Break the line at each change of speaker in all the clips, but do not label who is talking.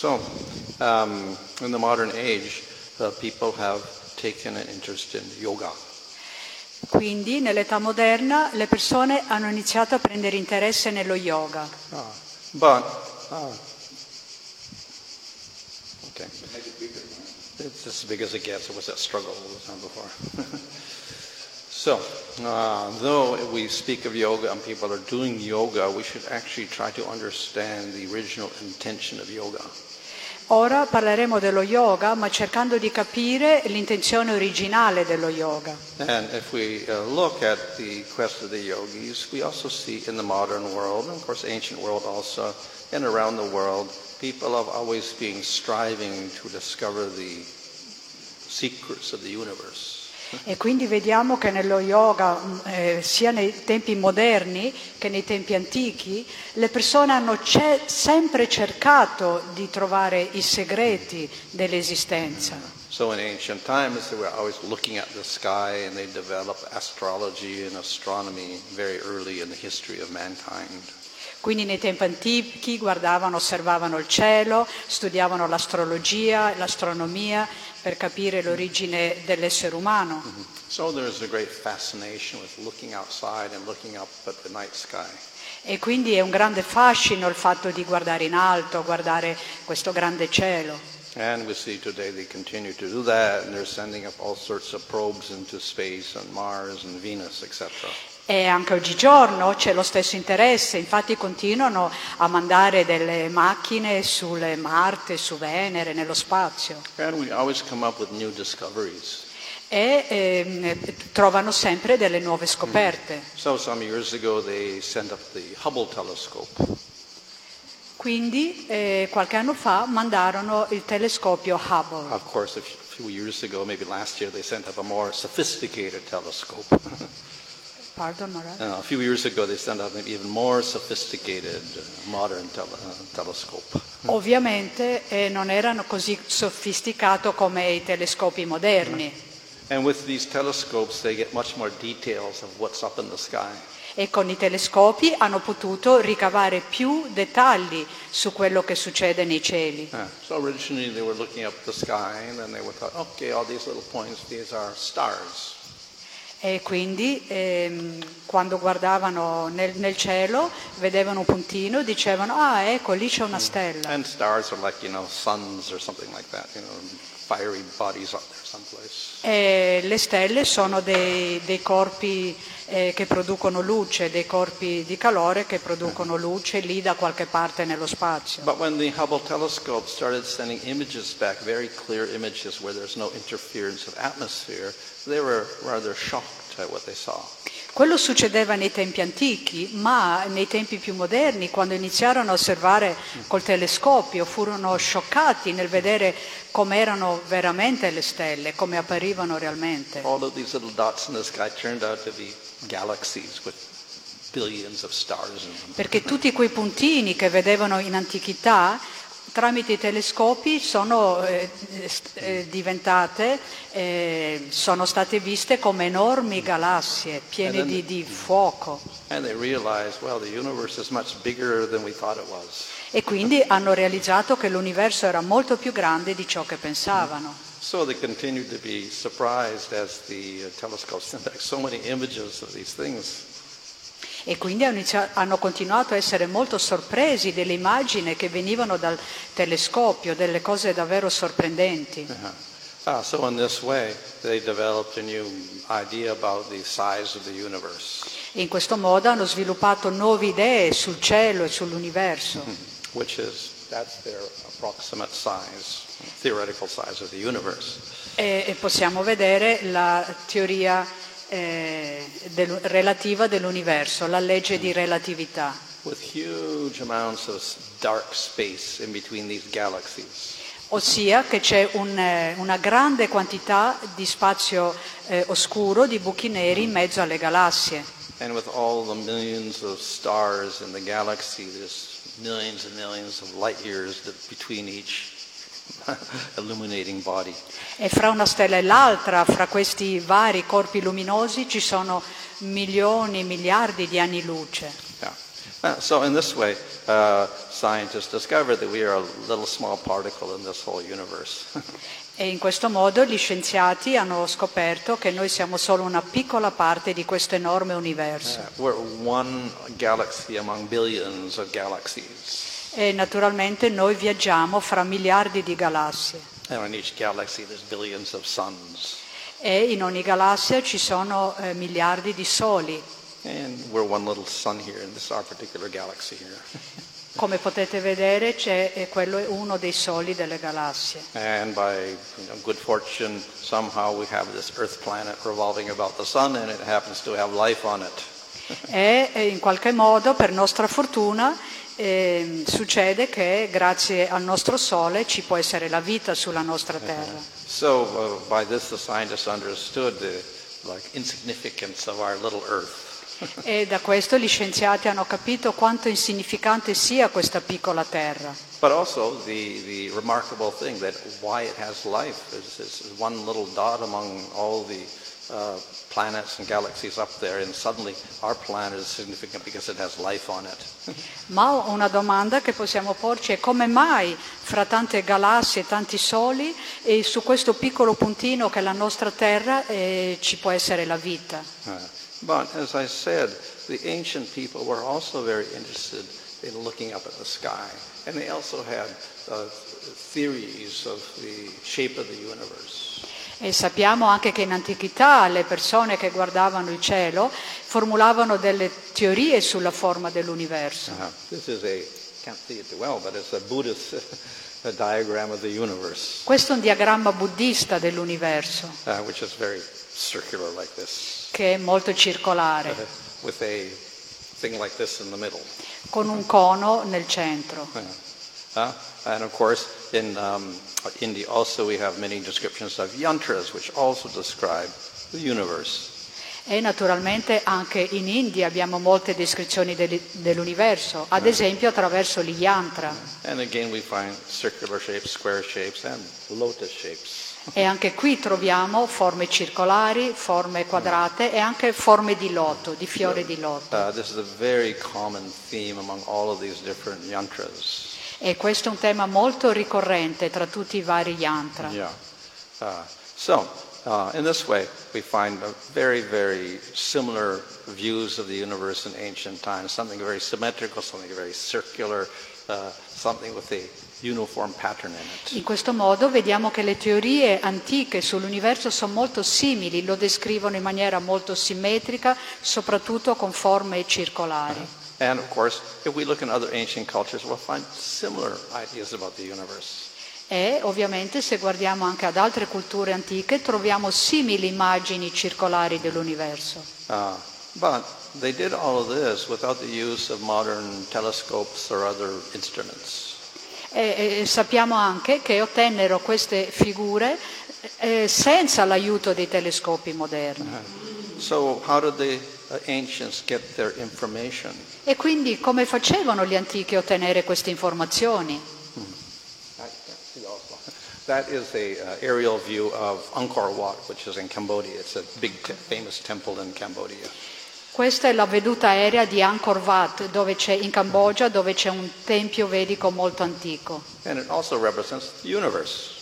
So, um, in the modern age, uh, people have taken an interest in yoga.
Quindi nell'età moderna le persone hanno iniziato a prendere interesse nello yoga.
Ah, but, ah, okay. It's as big as it gets. It was that struggle all the time before. so, uh, though we speak of yoga and people are doing yoga, we should actually try to understand the original intention of yoga.
Ora parleremo dello yoga, ma cercando di capire l'intenzione originale dello yoga.
And if we uh, look at the quest of the yogis, we also see in the modern world, and of course ancient world also, and around the world, people have always been striving to discover the secrets of the universe.
E quindi vediamo che nello yoga, mh, eh, sia nei tempi moderni che nei tempi antichi, le persone hanno ce- sempre cercato di trovare i segreti dell'esistenza.
So in ancient times, they were always looking at the sky and they developed astrology and astronomy very early in the history of mankind.
Quindi nei tempi antichi guardavano, osservavano il cielo, studiavano l'astrologia, l'astronomia per capire l'origine dell'essere umano.
So and sky.
E quindi è un grande fascino il fatto di guardare in alto, guardare questo grande cielo.
And we see today they continue to do that, and they're sending up all sorts of probes into space on Mars and Venus, etc.
E anche oggigiorno c'è lo stesso interesse, infatti continuano a mandare delle macchine sulle Marte, su Venere, nello spazio
And we always come up with new discoveries.
e ehm, trovano sempre delle nuove scoperte.
So some years ago they sent up the Hubble telescope.
Quindi eh, qualche anno fa mandarono il telescopio Hubble.
Of course, a few years ago, maybe last year, they sent up a more sophisticated telescope.
Pardon, Maharaj?
Uh, a few years ago, they sent up an even more sophisticated, uh, modern tele- uh, telescope.
Ovviamente eh, non erano così sofisticato come i telescopi moderni
And with these telescopes, they get much more details of what's up in the sky.
e con i telescopi hanno potuto ricavare più dettagli su quello che succede nei cieli.
Uh, so originally, they were looking up the sky, and then they would thought, okay, all these little points, these are stars.
E quindi ehm, quando guardavano nel, nel cielo vedevano un puntino e dicevano ah ecco lì c'è una stella.
And stars are like, you know, suns or something like that, you know, fiery bodies up there someplace.
E le stelle sono dei, dei corpi eh, che producono luce, dei corpi di calore che producono luce lì da qualche parte nello spazio.
But when the Hubble telescope started sending images back, very clear images where there's no interference of atmosphere,
Quello succedeva nei tempi antichi, ma nei tempi più moderni, quando iniziarono a osservare col telescopio, furono scioccati nel vedere come erano veramente le stelle, come apparivano realmente.
All of these little dots in the sky turned out to be galaxies with billions of stars in them.
Perché tutti quei puntini che vedevano in antichità, tramite i telescopi, sono eh, st- eh, diventate, eh, sono state viste come enormi galassie piene di, di fuoco.
Realized, well.
E quindi hanno realizzato che l'universo era molto più grande di ciò che pensavano.
So they continued to be surprised as the uh, telescope sent back so many images of these things.
E quindi hanno, continuato a essere molto sorpresi delle immagini che venivano dal telescopio, delle cose davvero sorprendenti.
Uh-huh. Ah, so in this way, they developed a new idea about the size of the universe,
E in questo modo hanno sviluppato nuove idee sul cielo e sull'universo.
which is, that's their approximate size, theoretical size of the universe.
E, e possiamo vedere la teoria eh, del- relativa dell'universo, la legge di relatività. Ossia che c'è un, eh, una grande quantità di spazio eh, oscuro, di buchi neri in mezzo alle galassie.
And with all the millions of stars in the galaxy, there's millions and millions of light years between each.
E fra una stella e l'altra, fra questi vari corpi luminosi, ci sono milioni, miliardi di anni luce.
Yeah. Uh, so in this way, uh, scientists discovered that we are a little small particle in this whole universe.
E in questo modo gli scienziati hanno scoperto che noi siamo solo una piccola parte di questo enorme universo.
Uh,
E naturalmente noi viaggiamo fra miliardi di galassie.
And in each galaxy there's billions of suns.
E in ogni galassia ci sono eh, miliardi di soli. Come potete vedere, c'è, eh, quello è uno dei soli delle galassie.
And by you know, good fortune, somehow we have this Earth planet revolving about the sun, and it happens to have life on it.
E eh, in qualche modo, per nostra fortuna, eh, succede che grazie al nostro Sole ci può essere la vita sulla nostra Terra.
So uh, the like.
E da questo gli scienziati hanno capito quanto insignificante sia questa piccola Terra.
But also the, the remarkable thing that why it has life is it's one little dot among all the uh, planets and galaxies up there, and suddenly our planet is significant because it has life on it.
Ma una domanda che possiamo porci è come mai fra tante galassie e tanti soli e su questo piccolo puntino che è la nostra Terra eh, ci può essere la vita?
Uh, but as I said, the ancient people were also very interested in looking up at the sky, and they also had uh, theories of the shape of the universe.
E sappiamo anche che in antichità le persone che guardavano il cielo formulavano delle teorie sulla forma dell'universo.
Uh, a well, Buddhist universe,
Questo è un diagramma buddista dell'universo,
uh, circular like
che è molto circolare,
thing like
con un cono nel centro.
Uh, and of course, in um, India also we have many descriptions of yantras, which also describe the universe.
E naturalmente anche in India abbiamo molte descrizioni del- dell'universo, ad esempio attraverso gli yantra.
And again, we find circular shapes, square shapes, and lotus shapes.
E anche qui troviamo forme circolari, forme quadrate e anche forme di loto, di fiore di loto.
Uh, this is a very common theme among all of these different yantras.
E questo è un tema molto ricorrente tra tutti i vari yantra.
Yeah. Uh, so, uh, in this way, we find very, very similar views of the universe in ancient times. Something very symmetrical, something very circular, uh, something with a uniform pattern in it.
In questo modo vediamo che le teorie antiche sull'universo sono molto simili, lo descrivono in maniera molto simmetrica, soprattutto con forme circolari.
And of course, if we look in other ancient cultures, we'll find similar ideas about the universe.
E ovviamente se guardiamo anche ad altre culture antiche troviamo simili immagini circolari dell'universo.
Uh, but they did all of this without the use of modern telescopes or other instruments.
E, e sappiamo anche che ottennero queste figure eh, senza l'aiuto dei telescopi moderni.
So how did the uh?
E quindi come facevano gli antichi a ottenere queste informazioni?
That is a uh, aerial view of Angkor Wat, which is in Cambodia. It's a big, famous temple in Cambodia.
Questa è la veduta aerea di Angkor Wat in Cambogia dove c'è un tempio vedico molto antico,
And it also represents the universe.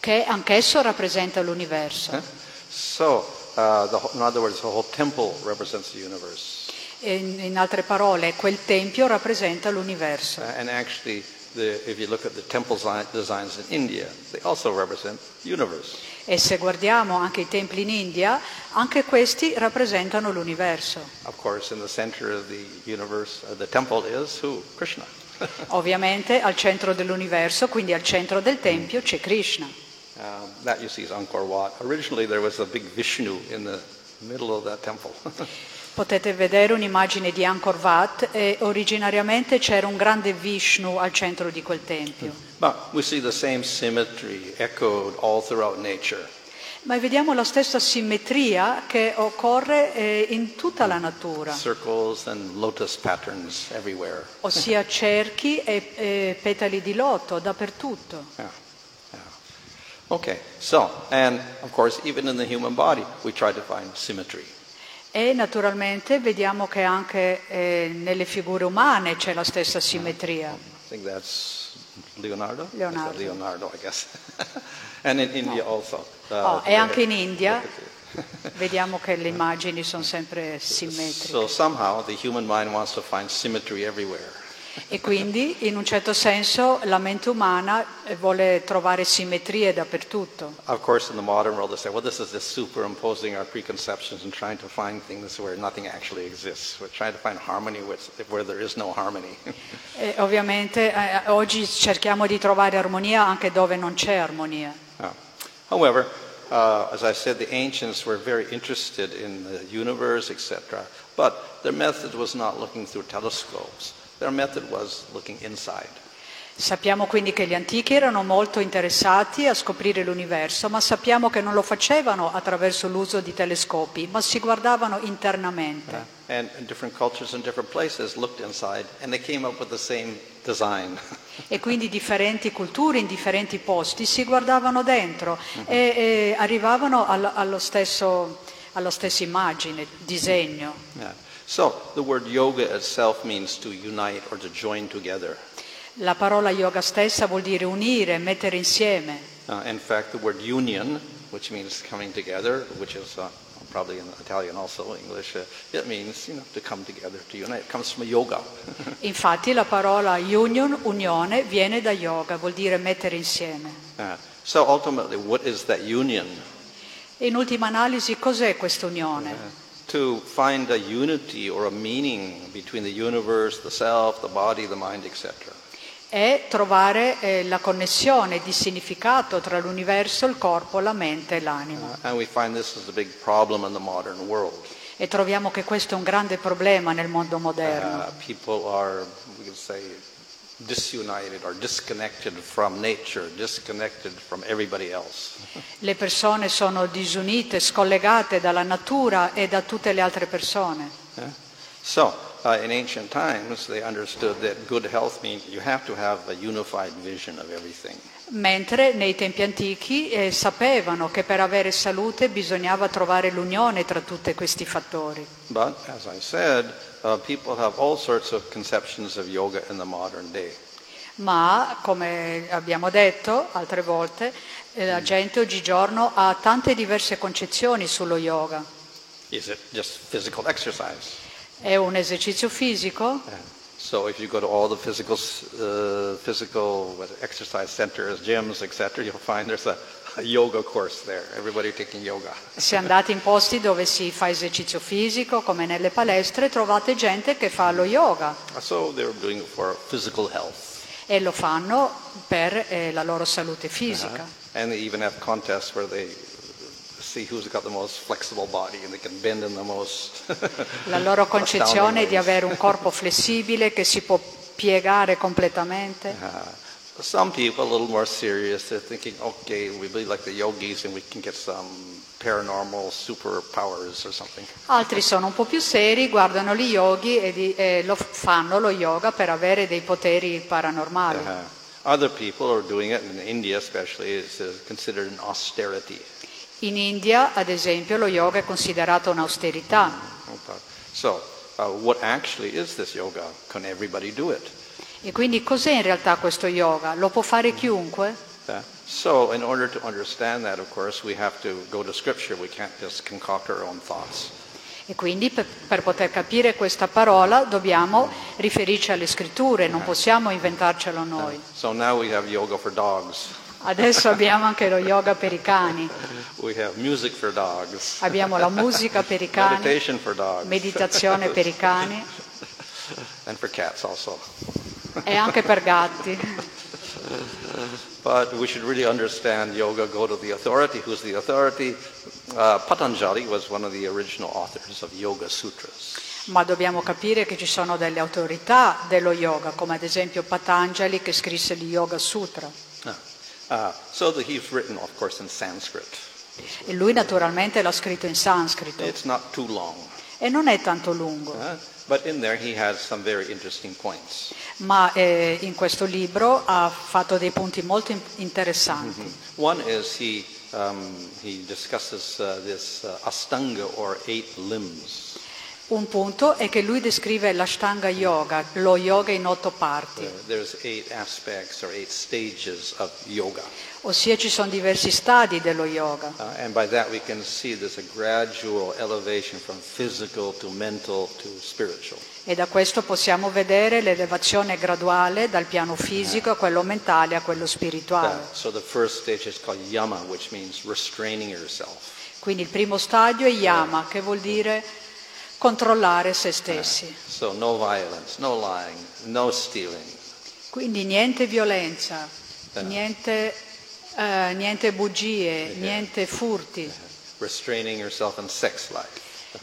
che anch'esso rappresenta l'universo.
eh? So, uh, the, in other words, the whole temple represents the universe.
In, in altre parole, quel tempio rappresenta l'universo.
Uh, and actually, the, if you look at the temple designs in India, they also represent the universe.
E se guardiamo anche i templi in India, anche questi rappresentano l'universo.
Of course, in the center of the universe, uh, the temple is who? Krishna.
Ovviamente al centro dell'universo, quindi al centro del tempio, c'è Krishna.
Um, that you see is Angkor Wat. Originally, there was a big Vishnu in the middle of that temple.
Potete vedere un'immagine di Angkor Wat e originariamente c'era un grande Vishnu al centro di quel tempio.
but we see the same symmetry echoed all throughout nature.
Ma vediamo la stessa simmetria che occorre eh, in tutta la natura,
Circles and lotus patterns everywhere.
ossia cerchi e, e petali di loto dappertutto.
Yeah. Okay, so, and of course, even in the human body, we try to find symmetry.
E naturalmente vediamo che anche eh, nelle figure umane c'è la stessa simmetria.
I think that's Leonardo.
Leonardo.
That's Leonardo, I guess. and in India also. Uh,
Oh, e anche in India vediamo che le immagini sono sempre simmetriche.
So somehow the human mind wants to find symmetry everywhere.
E quindi, in un certo senso, la mente umana eh, vuole trovare simmetrie dappertutto.
Of course, in the modern world, they say, well, this is just superimposing our preconceptions and trying to find things where nothing actually exists. We're trying to find harmony where there is no harmony.
E ovviamente eh, oggi cerchiamo di trovare armonia anche dove non c'è armonia.
Uh, however, uh, as I said, the ancients were very interested in the universe, etc. But their method was not looking through telescopes. Their method was looking inside.
Sappiamo quindi che gli antichi erano molto interessati a scoprire l'universo, ma sappiamo che non lo facevano attraverso l'uso di telescopi, ma si guardavano internamente.
And, and different cultures in different places looked inside, and they came up with the same design.
E quindi differenti culture in differenti posti si guardavano dentro e, e arrivavano al- allo stesso, alla stessa immagine, disegno.
Yeah. So the word yoga itself means to unite or to join together.
La parola yoga stessa vuol dire unire, mettere insieme.
Uh, in fact, the word union, which means coming together, which is uh, probably in Italian also, English, uh, it means you know to come together, to unite. It comes from yoga.
Infatti la parola union, unione, viene da yoga, vuol dire mettere insieme.
Uh, so ultimately, what is that union?
In ultima analisi cos'è questa unione?
To find a unity or a meaning between the universe, the self, the body, the mind, etc.
È trovare eh, la connessione di significato tra l'universo, il corpo, la mente e l'anima.
Uh, and we find this is a big problem in the modern world.
E troviamo che questo è un grande problema nel mondo moderno.
Uh, people are, we could say, disunited or disconnected from nature, disconnected from everybody else.
Le persone sono disunite, scollegate dalla natura e da tutte le altre persone.
Yeah? So, uh, in ancient times, they understood that good health means you have to have a unified vision of everything.
Mentre nei tempi antichi eh, sapevano che per avere salute bisognava trovare l'unione tra tutti questi fattori.
But, as I said, uh, people have all sorts of conceptions of yoga in the modern day.
Ma, come abbiamo detto altre volte, eh, la gente oggigiorno ha tante diverse concezioni sullo yoga.
Is it just physical exercise?
È un esercizio fisico?
Yeah. So if you go to all the physical, uh, physical what, exercise centers, gyms, etc., you'll find there's a, a yoga course there. Everybody taking yoga.
Se andate in posti dove si fa esercizio fisico, come nelle palestre, trovate gente che fa lo yoga
So they were doing it for physical health.
e lo fanno per eh, la loro salute fisica.
And they even have contests where they
La loro concezione è di avere un corpo flessibile che si può piegare completamente.
Uh, some people, a little more serious, they're thinking, okay, we be like the yogis and we can get some paranormal superpowers or something.
Altri sono un po' più seri, guardano gli yogi e, di- e lo fanno lo yoga per avere dei poteri paranormali.
Uh, other people are doing it, in India especially, it's considered an austerity.
In India, ad esempio, lo yoga è considerato un'austerità.
So, uh, what actually is this yoga? Can everybody do it?
E quindi cos'è in realtà questo yoga? Lo può fare chiunque?
Uh, so, in order to understand that, of course, we have to go to Scripture. We can't just concoct our own thoughts.
E quindi per, per poter capire questa parola dobbiamo riferirci alle scritture, non possiamo inventarcelo noi.
So now we have yoga for dogs.
Adesso abbiamo anche lo yoga per i cani, abbiamo la musica per i cani, meditazione per i cani
and for cats also.
e anche per gatti.
But we should really understand yoga, go to the authority. Who's the authority? Uh, Patanjali was one of the original authors of Yoga Sutras.
Ma dobbiamo capire che ci sono delle autorità dello yoga, come ad esempio Patanjali che scrisse gli Yoga Sutra.
Uh, so written, of course, in Sanskrit.
E lui naturalmente l'ha scritto in sanscrito.
It's not too long.
e non è tanto lungo.
Uh, but in there he has some very interesting points.
ma eh, in questo libro ha fatto dei punti molto in- interessanti.
One is he, um, he discusses uh, this uh, astanga or eight limbs.
Un punto è che lui descrive l'Ashtanga Yoga, lo yoga in otto parti,
Uh, there's eight aspects or eight stages of yoga.
ossia ci sono diversi stadi dello yoga.
And by that we can see there's a gradual elevation from physical to mental to spiritual.
E da questo possiamo vedere l'elevazione graduale dal piano fisico a quello mentale a quello spirituale.
so the first stage is called yama, which means restraining yourself.
Quindi il primo stadio è yama, che vuol dire controllare se stessi.
So no violence, no lying, no stealing.
Quindi niente violenza, niente, eh, niente bugie, niente furti,
restraining yourself in sex life,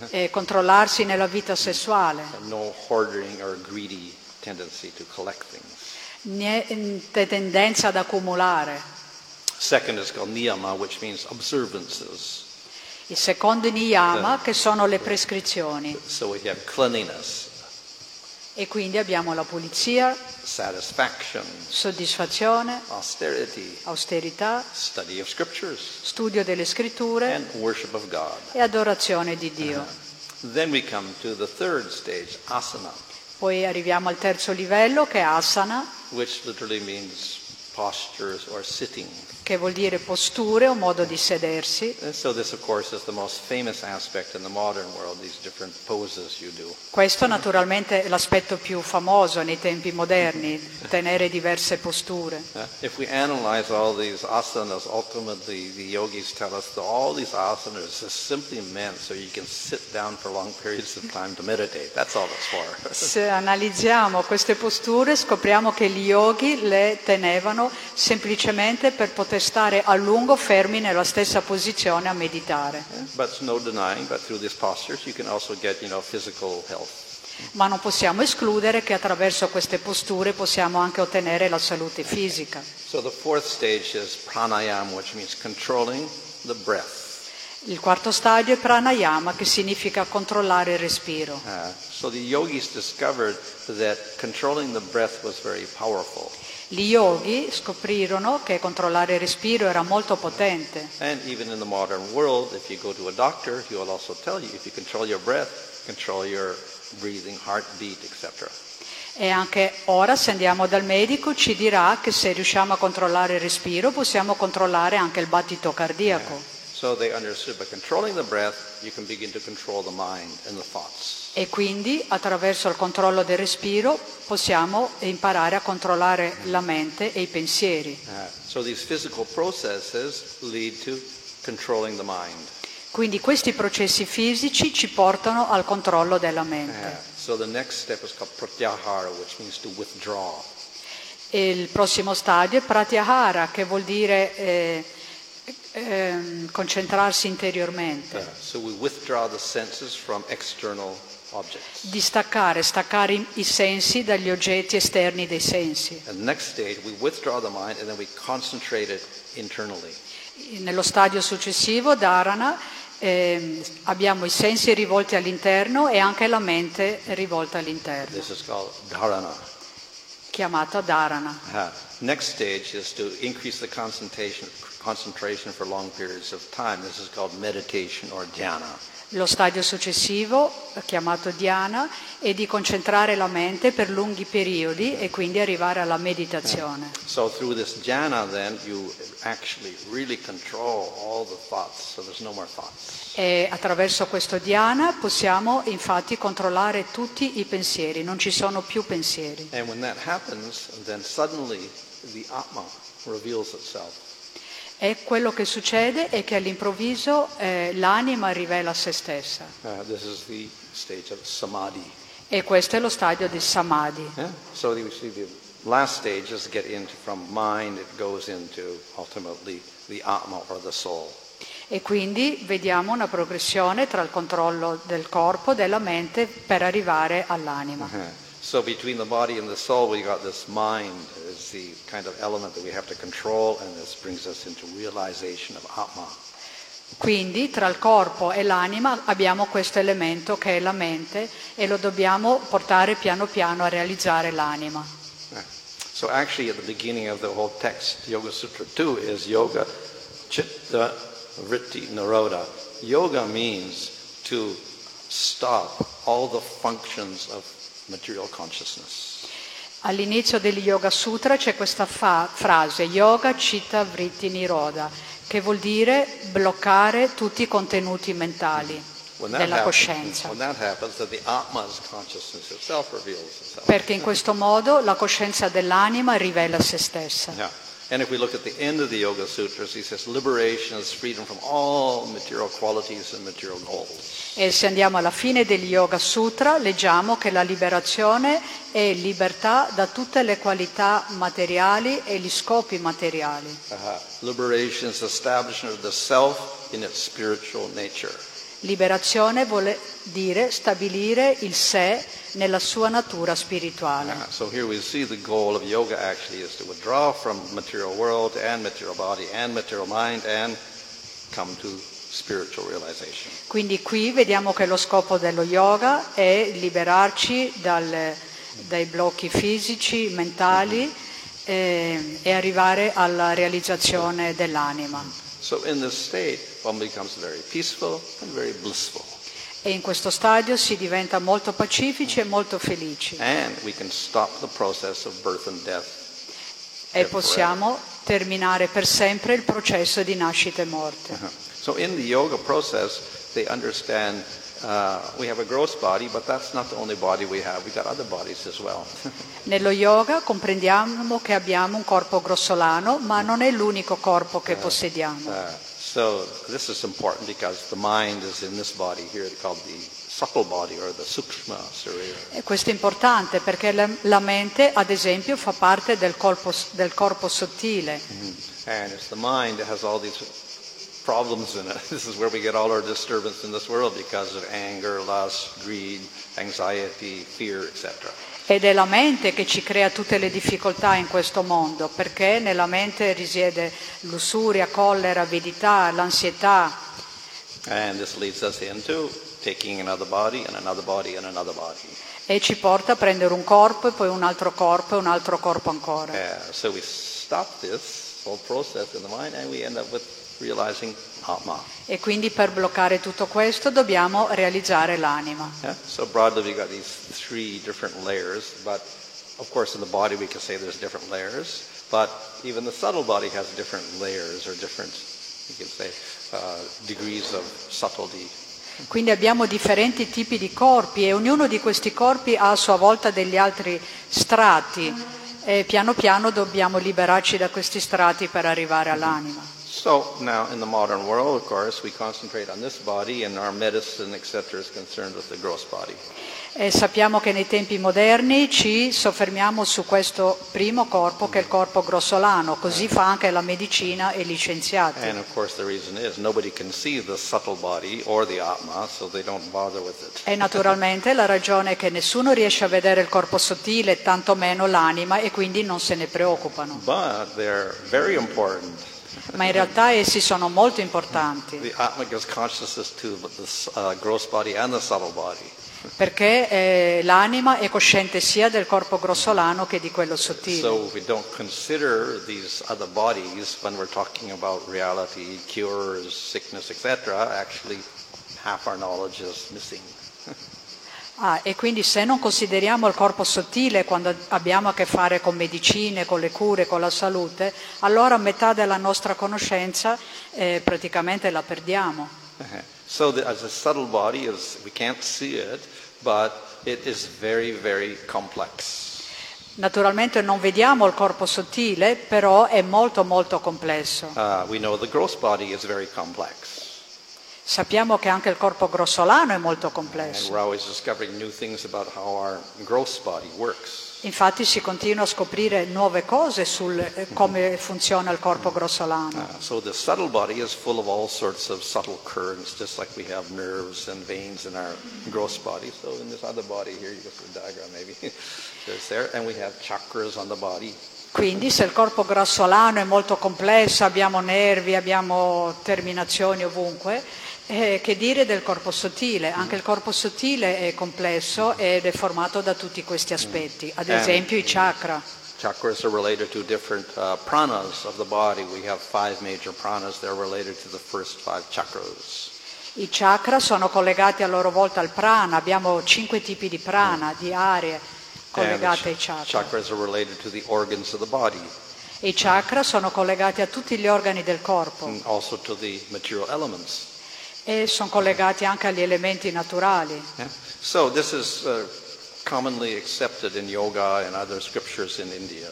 e controllarsi nella vita sessuale,
no hoarding or greedy tendency to collect things.
niente tendenza ad accumulare.
Second is called niyama, which means observances.
Il secondo niyama, che sono le prescrizioni.
So
E quindi abbiamo la pulizia, soddisfazione, austerità, studio delle scritture e adorazione di Dio.
Third stage, asana,
Poi arriviamo al terzo livello che è asana,
which literally means postures or sitting.
Che vuol dire posture o modo di sedersi.
So world.
Questo naturalmente è l'aspetto più famoso nei tempi moderni, tenere diverse posture.
Uh, if we analyze all these asanas, ultimately the yogis tell us that all these asanas is simply meant so you can sit down for long periods of time to meditate. That's all it's for.
Se analizziamo queste posture scopriamo che gli yogi le tenevano semplicemente per poter stare a lungo fermi nella stessa posizione a meditare.
but no denying, but through these postures you can also get, you know, physical health.
Ma non possiamo escludere che attraverso queste posture possiamo anche ottenere la salute fisica.
So the fourth stage is pranayama, which means controlling the breath.
Il quarto stadio è pranayama, che significa controllare il respiro.
Uh, so the yogis discovered that controlling the breath was very powerful.
Gli yogi scoprirono che controllare il respiro era molto potente.
And even in the modern world, if you go to a doctor, he will also tell you if you control your breath, control your breathing, heartbeat, etc.
E anche ora, se andiamo dal medico, ci dirà che se riusciamo a controllare il respiro possiamo controllare anche il battito cardiaco.
So they understood by controlling the breath, you can begin to control the mind and the thoughts.
E quindi attraverso il controllo del respiro possiamo imparare a controllare la mente e i pensieri.
Uh, so.
Quindi questi processi fisici ci portano al controllo della
Uh,
mente.
so the next step is called pratyahara, which means to withdraw.
E il prossimo stadio è pratyahara, che vuol dire eh, ehm, concentrarsi interiormente,
Uh, so objects.
distaccare, staccare i- sensi dagli oggetti esterni dei sensi. Nello stadio successivo, dharana, ehm, abbiamo i sensi rivolti all'interno e anche la mente rivolta all'interno,
This is called dharana.
chiamata dharana.
Uh, next stage is to increase the concentration, concentration for long periods of time. This is called meditation or dhyana.
Lo stadio successivo, chiamato dhyana, è di concentrare la mente per lunghi periodi e quindi arrivare alla meditazione.
So through this jhana, then you actually really control all the thoughts. So there's no more thoughts.
E attraverso questo dhyana possiamo infatti controllare tutti i pensieri, non ci sono più pensieri.
And when that happens, then suddenly the atma reveals itself.
E quello che succede è che all'improvviso eh, l'anima rivela se stessa.
Uh.
E questo è lo stadio del samadhi.
Yeah? So the last stage is get into from mind, it goes into ultimately the atma or the soul.
E quindi vediamo una progressione tra il controllo del corpo, della mente, per arrivare all'anima.
Uh-huh. So between the body and the soul, we got this mind is the kind of element that we have to control, and this brings us into realization of Atma.
Quindi tra il corpo e l'anima abbiamo questo elemento che è la mente e lo dobbiamo portare piano piano a realizzare l'anima.
So actually at the beginning of the whole text, Yoga Sutra 2 is Yoga Chitta Vritti Naroda. Yoga means to stop all the functions of.
All'inizio del Yoga Sutra c'è questa fa- frase Yoga Chitta Vritti Niroda, che vuol dire bloccare tutti i contenuti mentali della
happens,
coscienza.
happens.
Perché in questo modo la coscienza dell'anima rivela se stessa.
Yeah. And if we look at the end of the Yoga Sutras, he says liberation is freedom from all material qualities and material goals.
E se andiamo alla fine degli Yoga Sutra, leggiamo che la liberazione è libertà da tutte le qualità materiali e gli scopi materiali.
Uh-huh. Liberation is establishment of the self in its spiritual nature.
Liberazione vuole dire stabilire il sé nella sua natura spirituale.
Uh, so here we see the goal of yoga actually is to withdraw from material world and material body and material mind and come to spiritual realization.
Quindi qui vediamo che lo scopo dello yoga è liberarci dal- dai blocchi fisici, mentali eh, e arrivare alla realizzazione dell'anima.
So in this state, one becomes very peaceful and very blissful.
E in questo stadio si diventa molto pacifici e molto felici
And we can stop the process of birth and death.
e possiamo terminare per sempre il processo di nascita e morte.
Uh-huh. So in the yoga process, they understand uh, we have a gross body, but that's not the only body we have. We've got other bodies as well.
Nello yoga comprendiamo che abbiamo un corpo grossolano, ma non è l'unico corpo che possediamo.
Uh, so this is important because the mind is in this body here called the subtle body or the sukshma sarira.
E questo è importante perché la, la mente, ad esempio, fa parte del, colpo- del corpo sottile.
And problems in it. This is where we get all our disturbance in this world because of anger, lust, greed, anxiety, fear, etc.
Ed è la mente che ci crea tutte le difficoltà in questo mondo, perché nella mente risiede lussuria, collera, avidità, l'ansietà.
And this leads us into taking another body and another body and another body.
E ci porta a prendere un corpo e poi un altro corpo e un altro corpo ancora.
Uh, so we stop this whole process in the mind and we end up with.
E quindi per bloccare tutto questo dobbiamo realizzare l'anima.
Yeah? So broadly we got these three different layers, but of course in the body we can say there's different layers, but even the subtle body has different layers or different, you could say, uh, degrees of subtlety.
Quindi abbiamo differenti tipi di corpi e ognuno di questi corpi ha a sua volta degli altri strati e piano piano dobbiamo liberarci da questi strati per arrivare all'anima.
So now in the modern world, of course, we concentrate on this body and our medicine, etc., is concerned with the gross body.
E sappiamo che nei tempi moderni ci soffermiamo su questo primo corpo che è il corpo grossolano, così fa anche la medicina e gli scienziati.
And of course the reason is nobody can see the subtle body or the Atma, so they don't bother with it.
E naturalmente la ragione è che nessuno riesce a vedere il corpo sottile, tantomeno l'anima, e quindi non se ne preoccupano.
But they're very important.
Ma in realtà essi sono molto importanti.
The uh, gross body and the subtle body.
perché eh, l'anima è cosciente sia del corpo grossolano che di quello sottile.
So if we don't consider these other bodies when we're talking about reality, cures, sickness, etc., half our knowledge is missing.
Ah, e quindi se non consideriamo il corpo sottile quando abbiamo a che fare con medicine, con le cure, con la salute, allora metà della nostra conoscenza eh, praticamente la perdiamo.
Uh-huh. So the, as a subtle body is, we can't see it, but it is very, very complex.
Naturalmente non vediamo il corpo sottile, però è molto molto complesso.
Uh, we know the gross body is very complex.
Sappiamo che anche il corpo grossolano è molto complesso. Infatti si continua a scoprire nuove cose su come funziona il corpo grossolano.
Uh, so the subtle body is full of all sorts of subtle currents, just like we have nerves and veins in our gross body. So in this other body here, you can see the diagram maybe, there's there, and we have chakras on the body.
Quindi se il corpo grassolano è molto complesso, abbiamo nervi, abbiamo terminazioni ovunque, eh, che dire del corpo sottile? Anche il corpo sottile è complesso ed è formato da tutti questi aspetti, ad esempio i chakra.
Chakras are related to different uh, pranas of the body. We have five major pranas. They're related to the first five chakras.
I chakra sono collegati a loro volta al prana, abbiamo cinque tipi di prana, di aree collegate ai
ch-
chakra.
chakras are related to the organs of the body
i chakra sono collegati a tutti gli organi del corpo
and also to the material elements.
E sono collegati anche agli elementi naturali.
Yeah? So this is uh, commonly accepted in yoga and other scriptures in India.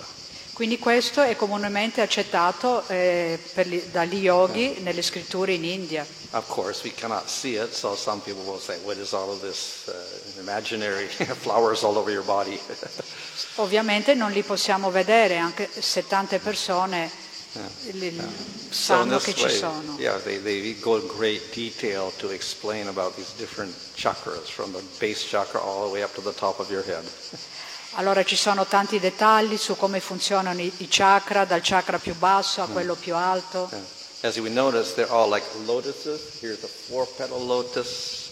Quindi questo è comunemente accettato eh, gli- dagli yogi nelle scritture in India.
Of course, we cannot see it, so some people will say, what is all of this uh, imaginary flowers all over your body?
Ovviamente non li possiamo vedere, anche se tante persone
so in
sanno che ci sono.
yeah, they, they go in great detail to explain about these different chakras, from the base chakra all the way up to the top of your head.
Allora ci sono tanti dettagli su come funzionano i, i chakra, dal chakra più basso a quello più alto.
Yeah. As we notice, they're all like lotuses. Here's a four-petal lotus.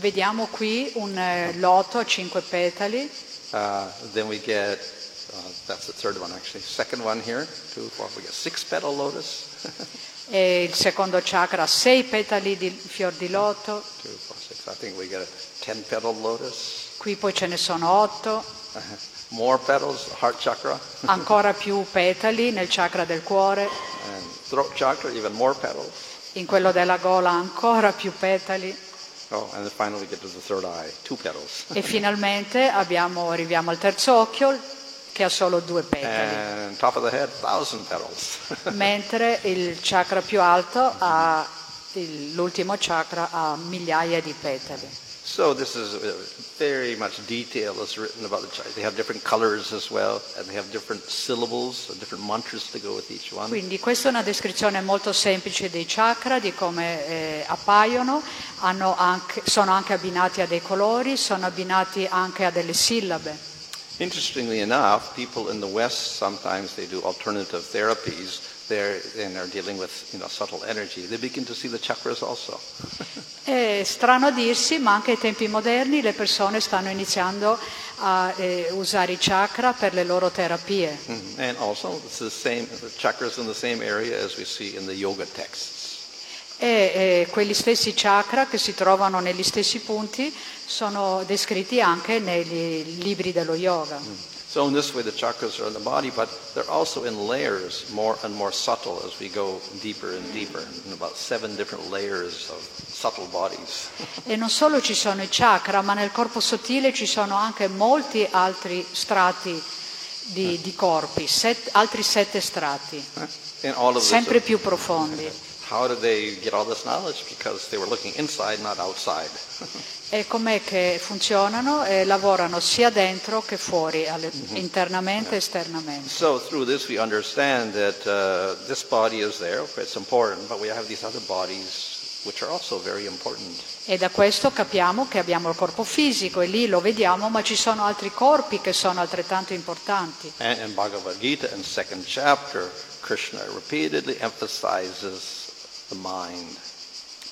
Vediamo qui un eh, loto a cinque petali,
Uh, then we get, that's the third one actually. Second one here, two, four, we get six-petal lotus.
e il secondo chakra ha sei petali di fior di loto,
two, four, six. I think we get a ten-petal lotus.
qui poi ce ne sono otto,
More petals, heart chakra.
ancora più petali nel chakra del cuore,
And throat chakra, even more petals.
in quello della gola ancora più petali
Oh, and then finally we get to the third eye, two petals.
e finalmente abbiamo- arriviamo al terzo occhio che ha solo due petali,
head, petals.
mentre il chakra più alto ha il- l'ultimo chakra ha migliaia di petali.
so this is uh, very much detail is written about the chakra. They have different colors as well, and they have different syllables, different mantras to go with each one.
Quindi questa è una descrizione molto semplice dei chakra, di come eh, appaiono, hanno anche- sono anche abbinati a dei colori, sono abbinati anche a delle sillabe.
Interestingly enough, people in the West sometimes they do alternative therapies. They're, and they're dealing with you know subtle energy. They begin to see the chakras also.
È strano a dirsi, ma anche ai tempi moderni le persone stanno iniziando a eh, usare i chakra per le loro terapie.
Mhm. And also, it's the same the chakras in the same area as we see in the yoga texts.
E eh, quegli stessi chakra che si trovano negli stessi punti sono descritti anche nei libri dello yoga.
So in this way, the chakras are in the body, but they're also in layers, more and more subtle as we go deeper and deeper, in about seven different layers of subtle bodies.
E non solo ci sono i chakra, ma nel corpo sottile ci sono anche molti altri strati di, di corpi, set- altri sette strati,
this,
sempre più profondi.
How did they get all this knowledge? Because they were looking inside, not outside.
E com'è che funzionano e lavorano sia dentro che fuori, alle- internamente e esternamente.
So through this, we understand that uh, this body is there, it's important, but we have these other bodies which are also very important.
E da questo capiamo che abbiamo il corpo fisico e lì lo vediamo, ma ci sono altri corpi che sono altrettanto importanti.
And in Bhagavad Gita, in second chapter, Krishna repeatedly emphasizes.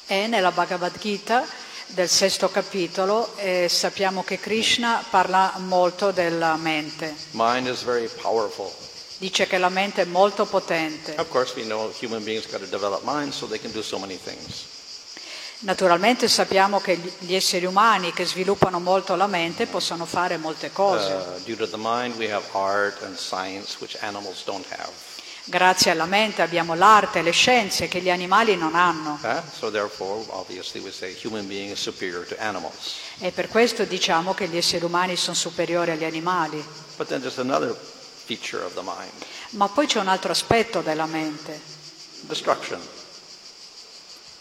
E nella Bhagavad Gita del sesto capitolo eh, sappiamo che Krishna parla molto della mente.
Mind is very powerful.
Dice che la mente è molto potente.
Of course, we know human beings got to develop minds so they can do so many things.
Naturalmente sappiamo che gli- gli esseri umani che sviluppano molto la mente possono fare molte cose.
Uh, due to the mind, we have art and science which animals don't have.
Grazie alla mente abbiamo l'arte e le scienze che gli animali non hanno.
Uh, so.
E per questo diciamo che gli esseri umani sono superiori agli animali. Ma poi c'è un altro aspetto della mente,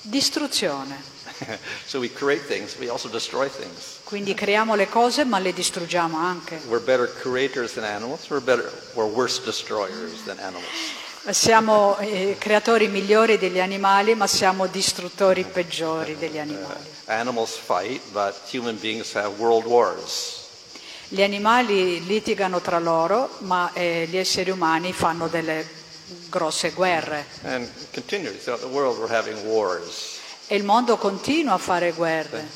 distruzione.
so we create things, we also destroy things.
Quindi creiamo le cose ma le distruggiamo anche.
We're better creators than animals. We're better, we're worse destroyers than animals.
Siamo eh, creatori migliori degli animali ma siamo distruttori peggiori degli animali.
Animals fight, but human beings have world wars.
Gli animali litigano tra loro, ma eh, gli esseri umani fanno delle grosse guerre.
And continually throughout the world, we're having wars.
E il mondo continua a fare guerre.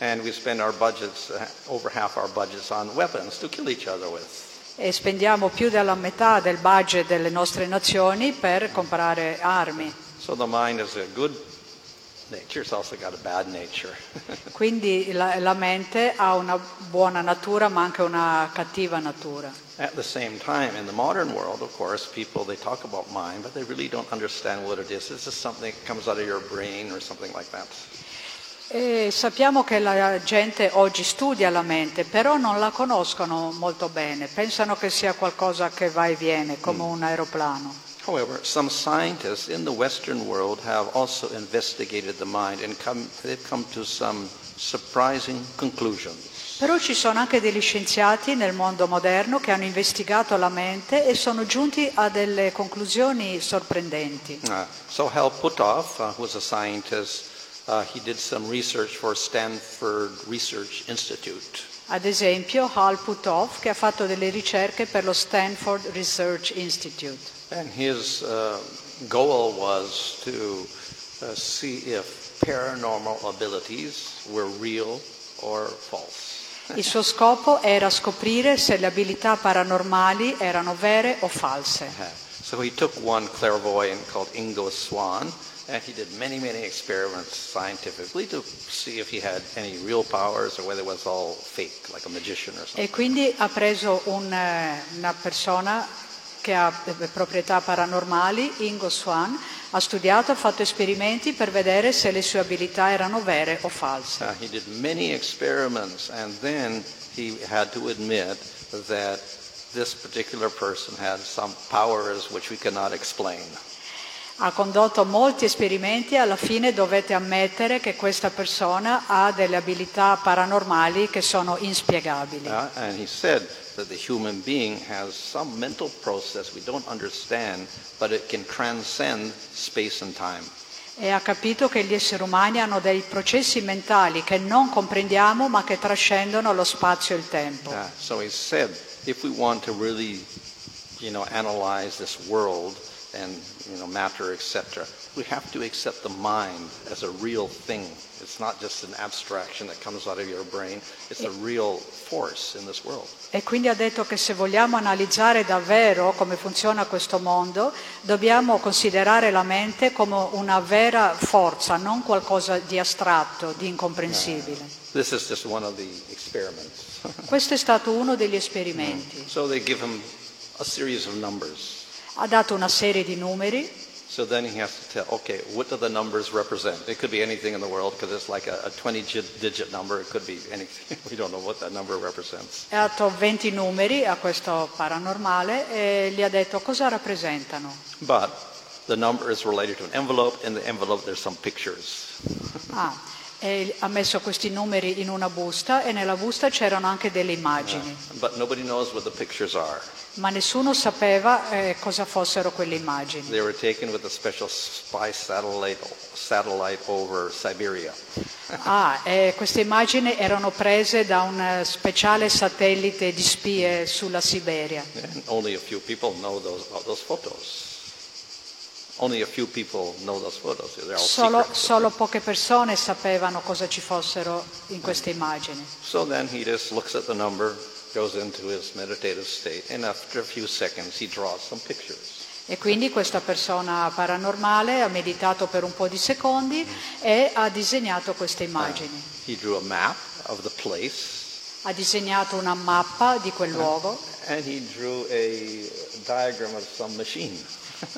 And we spend our budgets, over half our budgets, on weapons to kill each other with.
E spendiamo più della metà del budget delle nostre nazioni per comprare armi.
So the mind is a good
Quindi la, la mente ha una buona natura ma anche una cattiva natura.
At the same time, in the modern world, of course, people they talk about mind, but they really don't understand what it is. It's just something that comes out of your brain or something like that.
E sappiamo che la gente oggi studia la mente, però non la conoscono molto bene, pensano che sia qualcosa che va e viene, come un aeroplano.
However, some scientists in the Western world have also investigated the mind and come, they've come to some surprising conclusions.
Però ci sono anche degli scienziati nel mondo moderno che hanno investigato la mente e sono giunti a delle conclusioni sorprendenti.
Uh, so Hal Puthoff, uh, who was a scientist, uh, he did some research for Stanford Research Institute.
Ad esempio Hal Puthoff che ha fatto delle ricerche per lo Stanford Research Institute.
And his uh, goal was to uh, see if paranormal abilities were real or false.
Il suo scopo era scoprire se le abilità paranormali erano vere o false.
Uh, So he took one clairvoyant called Ingo Swan, and he did many, many experiments scientifically to see if he had any real powers or whether it was all fake, like a magician or something.
E quindi ha preso un, eh, una persona che ha eh, proprietà paranormali, Ingo Swan, ha studiato, ha fatto esperimenti per vedere se le sue abilità erano vere o false.
Uh, he did many experiments, and then he had to admit that this particular person had some powers which we cannot explain.
Ha condotto molti esperimenti e alla fine dovete ammettere che questa persona ha delle abilità paranormali che sono inspiegabili.
Uh, and he said that the human being has some mental process we don't understand, but it can transcend space and time.
E ha capito che gli esseri umani hanno dei processi mentali che non comprendiamo ma che trascendono lo spazio e il tempo.
Uh, so he said, if we want to really, you know, analyze this world and you know matter, etc., we have to accept the mind as a real thing. It's not just an abstraction that comes out of your brain. It's a real force in this world.
E quindi ha detto che se vogliamo analizzare davvero come funziona questo mondo, dobbiamo considerare la mente come una vera forza, non qualcosa di astratto, di incomprensibile.
This is just one of the experiments.
Questo è stato uno degli esperimenti.
so they give him a series of numbers.
Ha dato una serie di numeri
So then he has to tell, okay, what do the numbers represent? It could be anything in the world because it's like a, a 20 digit number. It could be anything. we don't know what that number represents.
ha dato 20 numeri a questo paranormale e gli ha detto cosa rappresentano.
But the number is related to an envelope. In the envelope, there's some pictures.
Ah, e ha messo questi numeri in una busta e nella busta c'erano anche delle immagini,
But nobody knows what the pictures are.
ma nessuno sapeva eh, cosa fossero quelle immagini.
They were taken with a special spy satellite, satellite over Siberia.
Ah, e queste immagini erano prese da un eh, speciale satellite di spie sulla Siberia.
And only a few people know those, those
Solo, solo poche persone sapevano cosa ci fossero in queste immagini.
So then he just looks at the number, goes into his meditative state, and after a few seconds he draws some pictures.
E quindi questa persona paranormale ha meditato per un po' di secondi e ha disegnato queste immagini.
He drew a map of the place,
Ha disegnato una mappa di quel luogo
and he drew a diagram of some machine.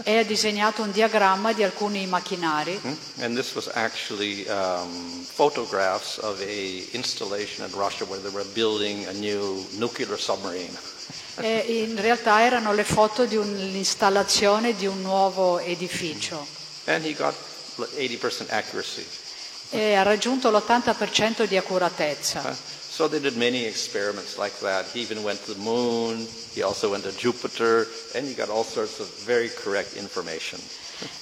E ha disegnato un diagramma di alcuni macchinari.
Hmm? And this was actually um, photographs of a installation in Russia where they were building a new nuclear submarine.
E in realtà erano le foto di un'installazione di un nuovo edificio.
And he got 80% accuracy.
E ha raggiunto l'80% di accuratezza.
So they did many experiments like that. He even went to the moon, he also went to Jupiter, and he got all sorts of very correct information.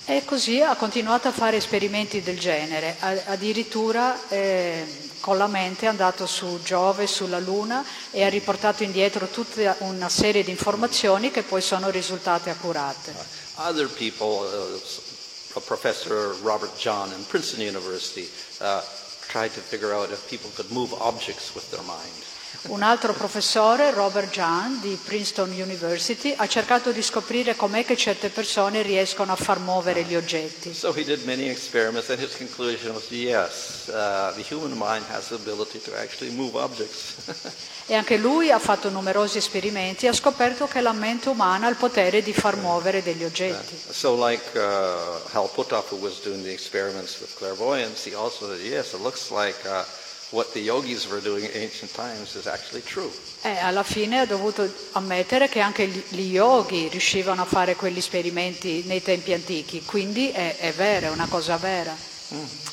E così ha continuato a fare esperimenti del genere, addirittura eh, con la mente è andato su Giove, sulla Luna e ha riportato indietro tutta una serie di informazioni che poi sono risultate accurate.
Other people, uh, professor Robert John in Princeton University, uh, tried to figure out if people could move objects with their mind.
Un altro professore, Robert Jahn di Princeton University, ha cercato di scoprire com'è che certe persone riescono a far muovere gli oggetti.
So he did many experiments, and his conclusion was yes, uh, the human mind has the ability to actually move objects.
E anche lui ha fatto numerosi esperimenti e ha scoperto che la mente umana ha il potere di far muovere degli oggetti.
so, like uh, Hal Puthoff, who was doing the experiments with clairvoyance, he also said, yes, it looks like uh, what the yogis were doing in ancient times is actually true.
E alla fine ha dovuto ammettere che anche gli yogi riuscivano a fare quegli esperimenti nei tempi antichi, quindi è, è vero, è una cosa vera.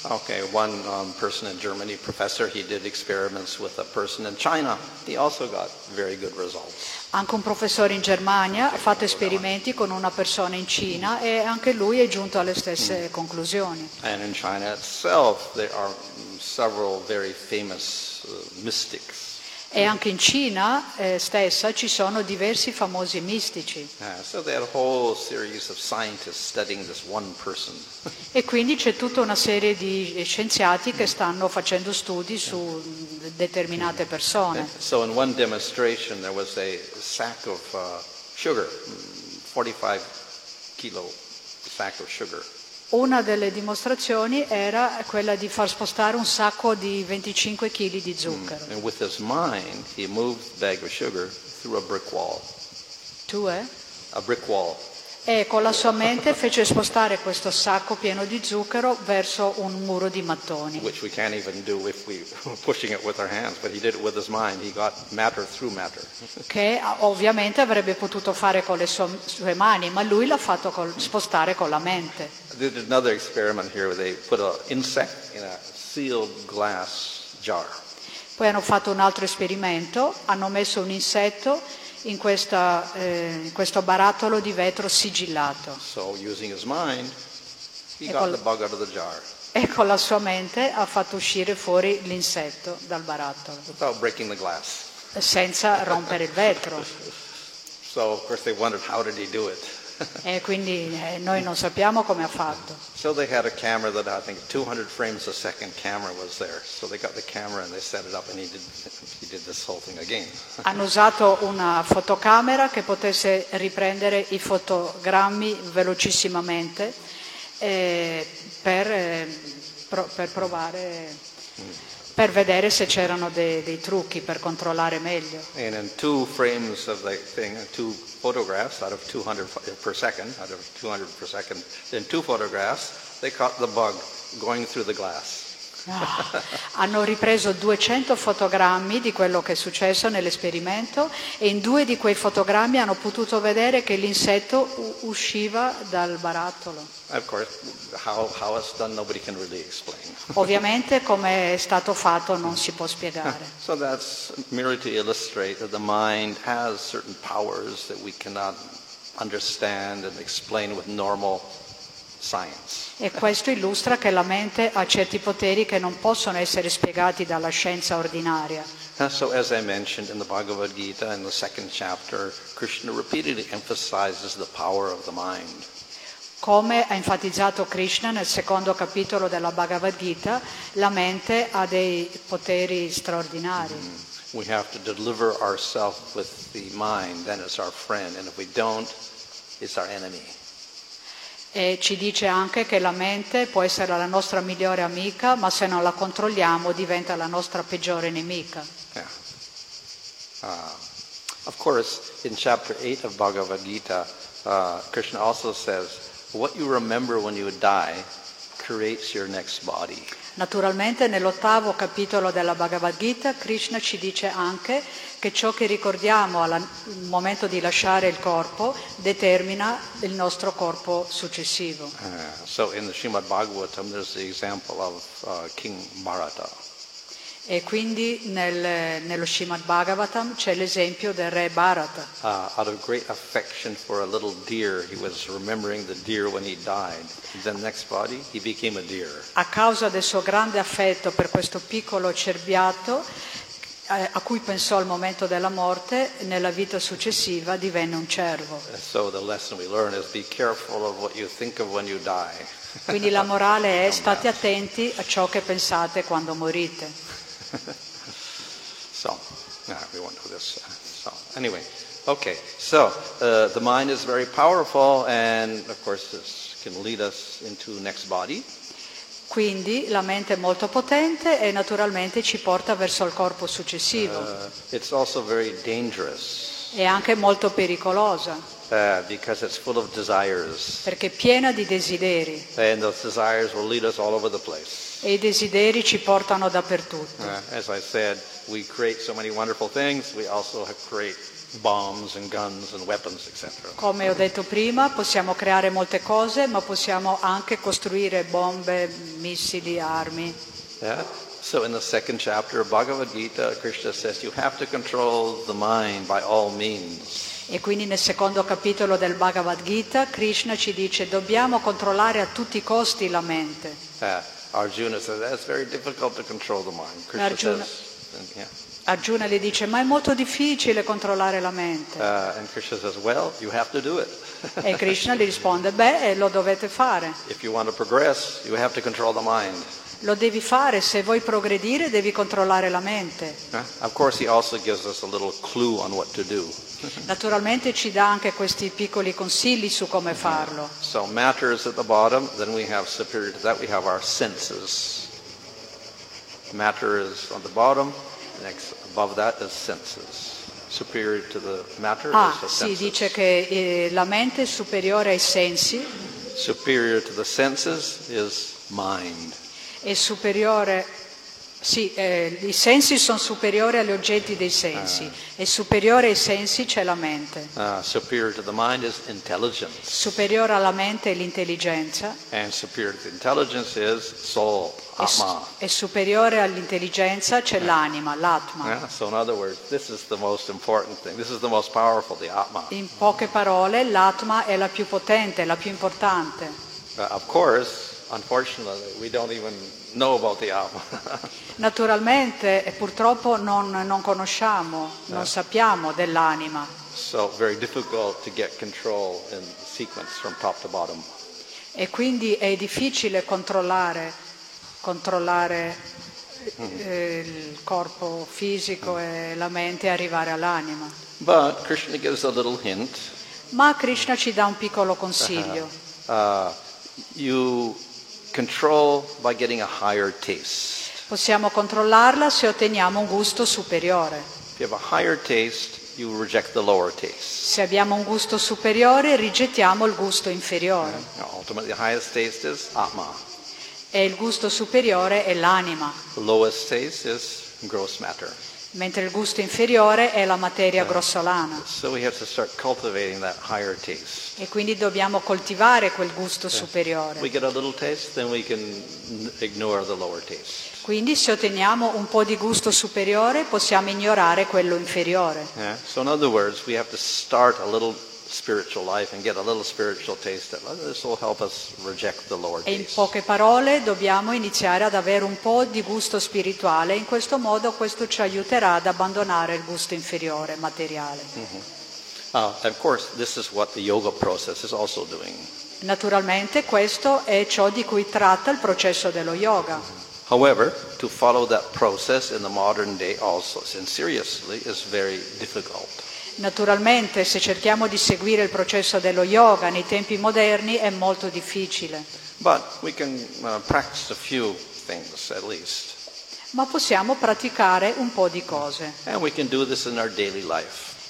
Okay, one um, person in Germany, professor, he did experiments with a person in China. He also got very good results.
Anche un professore in Germania ha fatto esperimenti con una persona in Cina e anche lui è giunto alle stesse conclusioni.
And in China itself, there are mm, several very famous uh, mystics.
E anche in Cina eh, stessa ci sono diversi famosi mistici.
Uh, so they had a whole series of scientists studying this one person.
E quindi c'è tutta una serie di scienziati che stanno facendo studi su determinate persone.
So in one demonstration, there was a sack of uh, sugar, mm, 45 kilo sack of sugar.
Una delle dimostrazioni era quella di far spostare un sacco di 25 kg di zucchero.
And with his mind, he moved the bag of sugar through a brick wall.
Tu eh?
A brick wall.
E con la sua mente fece spostare questo sacco pieno di zucchero verso un muro di mattoni.
which we can't even do if we were pushing it with our hands, but he did it with his mind. He got matter through matter.
che ovviamente avrebbe potuto fare con le sue, sue mani, ma lui l'ha fatto col- spostare con la mente.
They did another experiment here where they put an insect in a sealed glass jar.
Poi hanno fatto un altro esperimento, hanno messo un insetto in, questa, eh, in questo barattolo di vetro sigillato.
So using his mind, he
E
got the bug out of the jar.
E con la sua mente ha fatto uscire fuori l'insetto dal barattolo, senza rompere il vetro.
So
E quindi eh, noi non sappiamo come ha fatto.
So they had a camera that I think 200 frames a second camera was there. So they got the camera and they set it up and he did he did this whole thing again.
Hanno usato una fotocamera che potesse riprendere i fotogrammi velocissimamente eh, per, eh, pro- per provare, per vedere se c'erano dei, dei trucchi per controllare meglio.
And in two frames of the thing, two photographs out of 200 ph- per second, out of 200 per second, in two photographs, they caught the bug going through the glass.
Ah, hanno ripreso 200 fotogrammi di quello che è successo nell'esperimento e in due di quei fotogrammi hanno potuto vedere che l'insetto u- usciva dal barattolo.
Course, how, how done, really.
Ovviamente come è stato fatto non si può spiegare.
So that's merely to illustrate that the mind has certain powers that we cannot understand and explain with normal science.
E questo illustra che la mente ha certi poteri che non possono essere spiegati dalla scienza ordinaria.
And so, as I mentioned in the Bhagavad Gita, in the second chapter, Krishna repeatedly emphasizes the power of the mind.
Come ha enfatizzato Krishna nel secondo capitolo della Bhagavad Gita, la mente ha dei poteri straordinari.
We have to deliver ourselves with the mind, then it's our friend. And if we don't, it's our enemy.
E ci dice anche che la mente può essere la nostra migliore amica, ma se non la controlliamo diventa la nostra peggiore nemica.
Uh, of course, in chapter 8 of Bhagavad Gita, uh, Krishna also says, what you remember when you die creates your next body.
Naturalmente nell'ottavo capitolo della Bhagavad Gita Krishna ci dice anche che ciò che ricordiamo al momento di lasciare il corpo determina il nostro corpo successivo.
Uh, so in the Srimad Bhagavatam, there's the example of uh, King Bharata.
E quindi nel- nello Srimad Bhagavatam c'è l'esempio del re Bharata.
Uh, out of great affection for a little deer, he was remembering the deer when he died. Then next body, he became a deer.
A causa del suo grande affetto per questo piccolo cerbiato, eh, a cui pensò al momento della morte, nella vita successiva divenne un cervo.
And so the lesson we learn is be careful of what you think of when you die.
Quindi la morale è state attenti a ciò che pensate quando morite.
So, no, we won't do this. uh, So, anyway, okay. So, uh, the mind is very powerful, and of course, this can lead us into next body.
Quindi la mente è molto potente e naturalmente ci porta verso il corpo successivo.
Uh, it's also very dangerous
È anche molto pericolosa
uh, because it's full of desires,
perché è piena di desideri
and those desires will lead us all over the place.
E i desideri ci portano dappertutto.
Uh, as I said, we create so many wonderful things. We also have create bombs and guns and weapons, etc.
Come ho detto prima, possiamo creare molte cose, ma possiamo anche costruire bombe, missili, armi.
Yeah. So in the second chapter of Bhagavad Gita, Krishna says you have to control the mind by all means.
E quindi nel secondo capitolo del Bhagavad Gita Krishna ci dice dobbiamo controllare a tutti i costi la mente.
Uh, Arjuna says that's very difficult to control the mind.
Arjuna-
says, yeah.
Arjuna le dice ma è molto difficile controllare la mente.
Uh, and Krishna says, well, you have to do it.
E Krishna gli risponde beh lo dovete fare,
if you want to progress, you have to control the mind.
lo devi fare, se vuoi progredire devi controllare la mente.
Uh, of course, he also gives us a little clue on what to do.
Naturalmente ci dà anche questi piccoli consigli su come farlo.
So matter is at the bottom. Then we have superior to that, we have our senses. Matter is on the bottom. Next, above that is senses. Superior to the matter
Ah,
is the
sì,
senses.
dice che eh, la mente è superiore ai sensi
Superior to the senses is mind.
è superiore, sì, eh, i sensi sono superiori agli oggetti dei sensi e superiore ai sensi c'è la mente.
Intelligence.
Superiore alla mente è l'intelligenza
And superior to the intelligence is soul,
e, su- e superiore all'intelligenza c'è l'anima, l'atma.
So in other words, this is the most important thing. This is the most powerful, the atma.
In poche parole, l'atma è la più potente, la più importante.
Uh, of course, unfortunately, we don't even know about the atma.
Naturalmente e purtroppo non, non conosciamo, non sappiamo dell'anima.
so very difficult to get control in sequence from top to bottom.
E quindi è difficile controllare, controllare eh, il corpo fisico e la mente e arrivare all'anima.
But Krishna gives a little hint.
Ma Krishna ci dà un piccolo consiglio.
Uh, you control by getting a higher taste.
Possiamo controllarla se otteniamo un gusto superiore.
If you have a higher taste, you reject the lower taste.
Se abbiamo un gusto superiore, rigettiamo il gusto inferiore.
Now, ultimately, the highest taste is atma.
E il gusto superiore è l'anima,
The lowest taste is gross matter.
Mentre il gusto inferiore è la materia grossolana.
So we have to start cultivating that higher taste.
E quindi dobbiamo coltivare quel gusto superiore.
Taste.
Quindi se otteniamo un po' di gusto superiore possiamo ignorare quello inferiore.
Yeah? So in other words, we have to start a little spiritual life and get a little spiritual taste. This will help us reject the lower
E in poche parole dobbiamo iniziare ad avere un po' di gusto spirituale, in questo modo questo ci aiuterà ad abbandonare il gusto inferiore, materiale.
Uh, of course, this is what the yoga process is also doing.
Naturalmente questo è ciò di cui tratta il processo dello yoga.
However, to follow that process in the modern day also, and seriously, is very difficult.
Naturalmente se cerchiamo di seguire il processo dello yoga nei tempi moderni è molto difficile,
can uh, things
ma possiamo praticare un po' di cose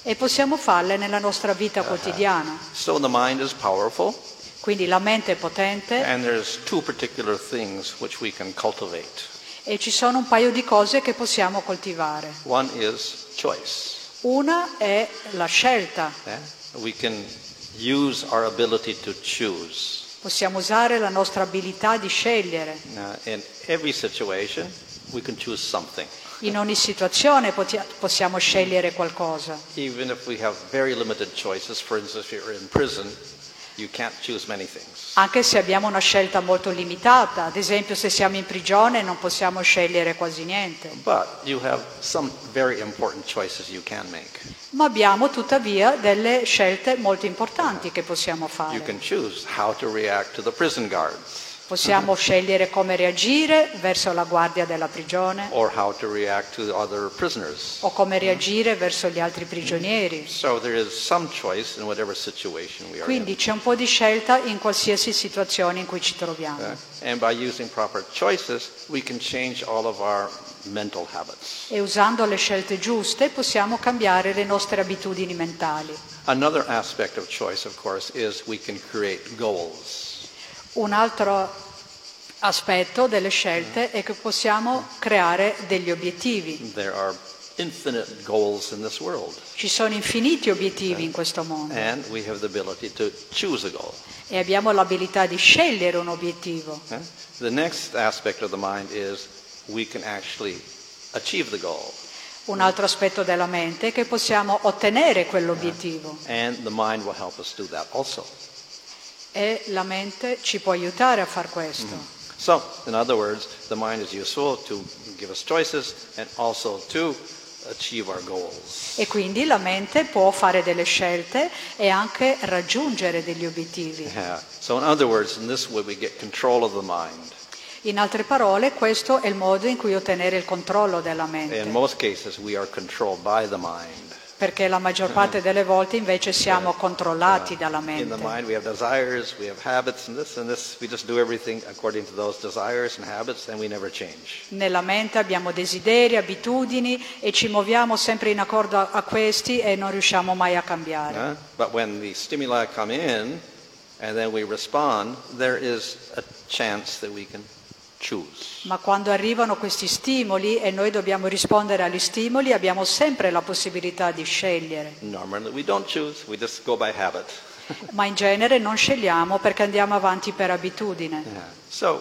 e possiamo farle nella nostra vita quotidiana.
So powerful,
Quindi la mente è potente
and there's two particular things which we can cultivate.
e ci sono un paio di cose che possiamo coltivare.
One is choice.
Una è la scelta.
Choose.
Possiamo usare la nostra abilità di scegliere.
In
ogni situazione possiamo scegliere qualcosa.
Even if we have very limited choices, for instance, if you're in prison, you can't choose many things.
Anche se abbiamo una scelta molto limitata, ad esempio se siamo in prigione non possiamo scegliere quasi niente,
But you have some very important choices you can make.
ma abbiamo tuttavia delle scelte molto importanti che possiamo
You
fare.
can choose how to react to the prison guards
Possiamo scegliere come reagire verso la guardia della prigione
or how to react to other prisoners.
o come reagire verso gli altri prigionieri.
So there is some choice in whatever situation we are
Quindi
in.
c'è un po' di scelta in qualsiasi situazione in cui ci troviamo.
Uh, And by using proper choices, we can change all of our mental habits.
E usando le scelte giuste possiamo cambiare le nostre abitudini mentali.
Another aspect of choice, of course, is we can create goals.
Un altro aspetto delle scelte è che possiamo creare degli obiettivi. Ci sono infiniti obiettivi in questo mondo e abbiamo l'abilità di scegliere un obiettivo.
The next aspect of the mind is we can actually achieve the goal,
Un altro aspetto della mente è che possiamo ottenere quell'obiettivo
and the mind will help us do that also.
E la mente ci può aiutare a far questo.
So, in other words, the mind is useful to give us choices and also to achieve our goals.
E quindi la mente può fare delle scelte e anche raggiungere degli obiettivi.
Yeah. So, in other words, in this way, we get control of the mind.
In altre parole, questo è il modo in cui ottenere il controllo della
In
mente,
most cases, we are controlled by the mind.
Perché la maggior parte delle volte invece siamo controllati dalla
In the
mente.
desires, habits, and this and this. Habits.
Nella mente abbiamo desideri, abitudini e ci muoviamo sempre in accordo a- questi e non riusciamo mai a cambiare.
Huh?
Ma quando arrivano questi stimoli e noi dobbiamo rispondere agli stimoli, abbiamo sempre la possibilità di scegliere.
Choose.
Ma in genere non scegliamo perché andiamo avanti per abitudine.
Yeah. So.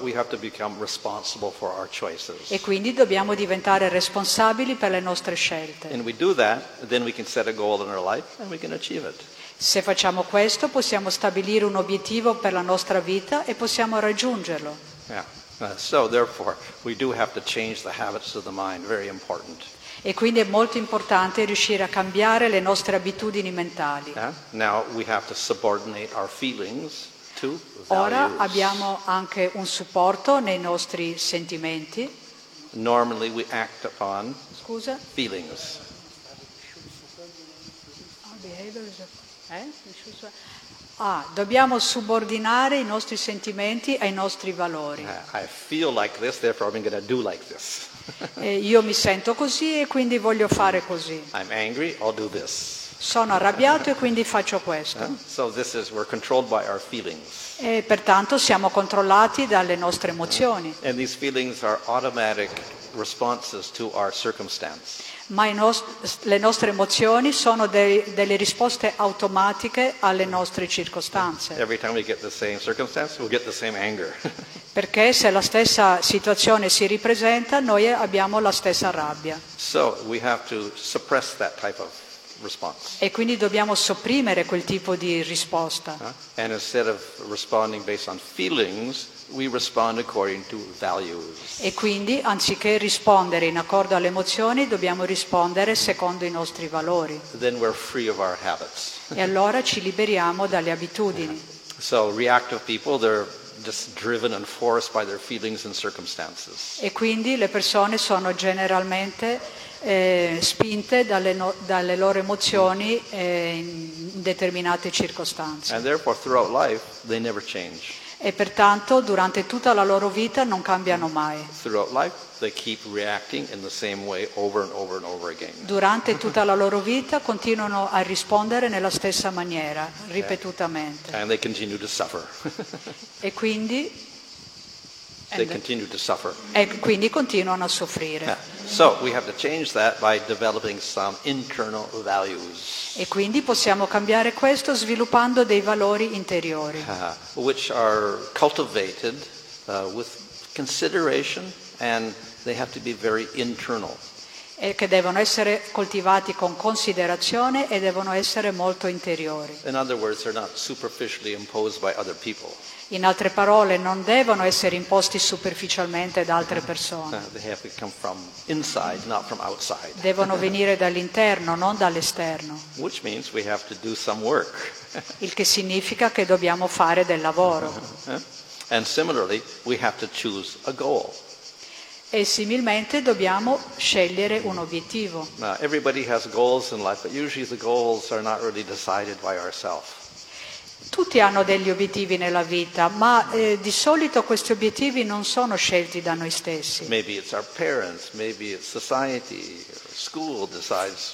E quindi dobbiamo diventare responsabili per le nostre scelte.
That.
Se facciamo questo possiamo stabilire un obiettivo per la nostra vita e possiamo raggiungerlo.
Yeah. Uh, so therefore, we do have to change the habits of the mind. Very important.
E quindi è molto importante riuscire a cambiare le nostre abitudini mentali.
Yeah? Now we have to subordinate our feelings to
Ora
values.
abbiamo anche un supporto nei nostri sentimenti.
Normally we act upon
Scusa?
feelings.
Eh? Ah, dobbiamo subordinare i nostri sentimenti ai nostri valori.
Uh, I feel like this, therefore I'm going to do like this.
Eh, io mi sento così e quindi voglio fare così.
I'm angry, I'll do this.
Sono arrabbiato e quindi faccio questo.
Uh, So this is we're controlled by our feelings.
E pertanto siamo controllati dalle nostre emozioni.
And these feelings are automatic responses to our circumstance.
Ma nos- le nostre emozioni sono dei- delle risposte automatiche alle nostre circostanze.
Every time we get the same circumstance, we'll get the same anger.
Perché se la stessa situazione si ripresenta, noi abbiamo la stessa rabbia.
so we have to suppress that type of response.
E quindi dobbiamo sopprimere quel tipo di risposta.
Uh, And instead of responding based on feelings, we respond according to values.
E quindi, anziché rispondere in accordo alle emozioni, dobbiamo rispondere secondo i nostri valori.
Then we're free of our habits.
E allora ci liberiamo dalle abitudini.
So reactive people, they're just driven and forced by their feelings and circumstances.
E quindi le persone sono generalmente eh, spinte dalle, no- dalle loro emozioni eh, in determinate circostanze.
And therefore, throughout life, they never change.
E pertanto durante tutta la loro vita non cambiano mai.
Life, over and over and over.
Durante tutta la loro vita continuano a rispondere nella stessa maniera, ripetutamente.
And they continue to suffer.
E quindi,
they continue to suffer.
e quindi continuano a
Yeah.
soffrire.
So we have to change that by developing some internal values,
E quindi possiamo cambiare questo sviluppando dei valori interiori
uh, which are cultivated uh, with consideration and they have to be very internal.
e che devono essere coltivati con considerazione e devono essere molto interiori.
In other words, they're not superficially imposed by other people.
In altre parole, non devono essere imposti superficialmente da altre persone,
inside,
devono venire dall'interno, non dall'esterno, il che significa che dobbiamo fare del lavoro. E similmente dobbiamo scegliere un obiettivo.
Now, everybody has goals in life, but usually the goals are not really decided by ourselves.
Tutti hanno degli obiettivi nella vita, ma eh, di solito questi obiettivi non sono scelti da noi stessi.
Parents, society.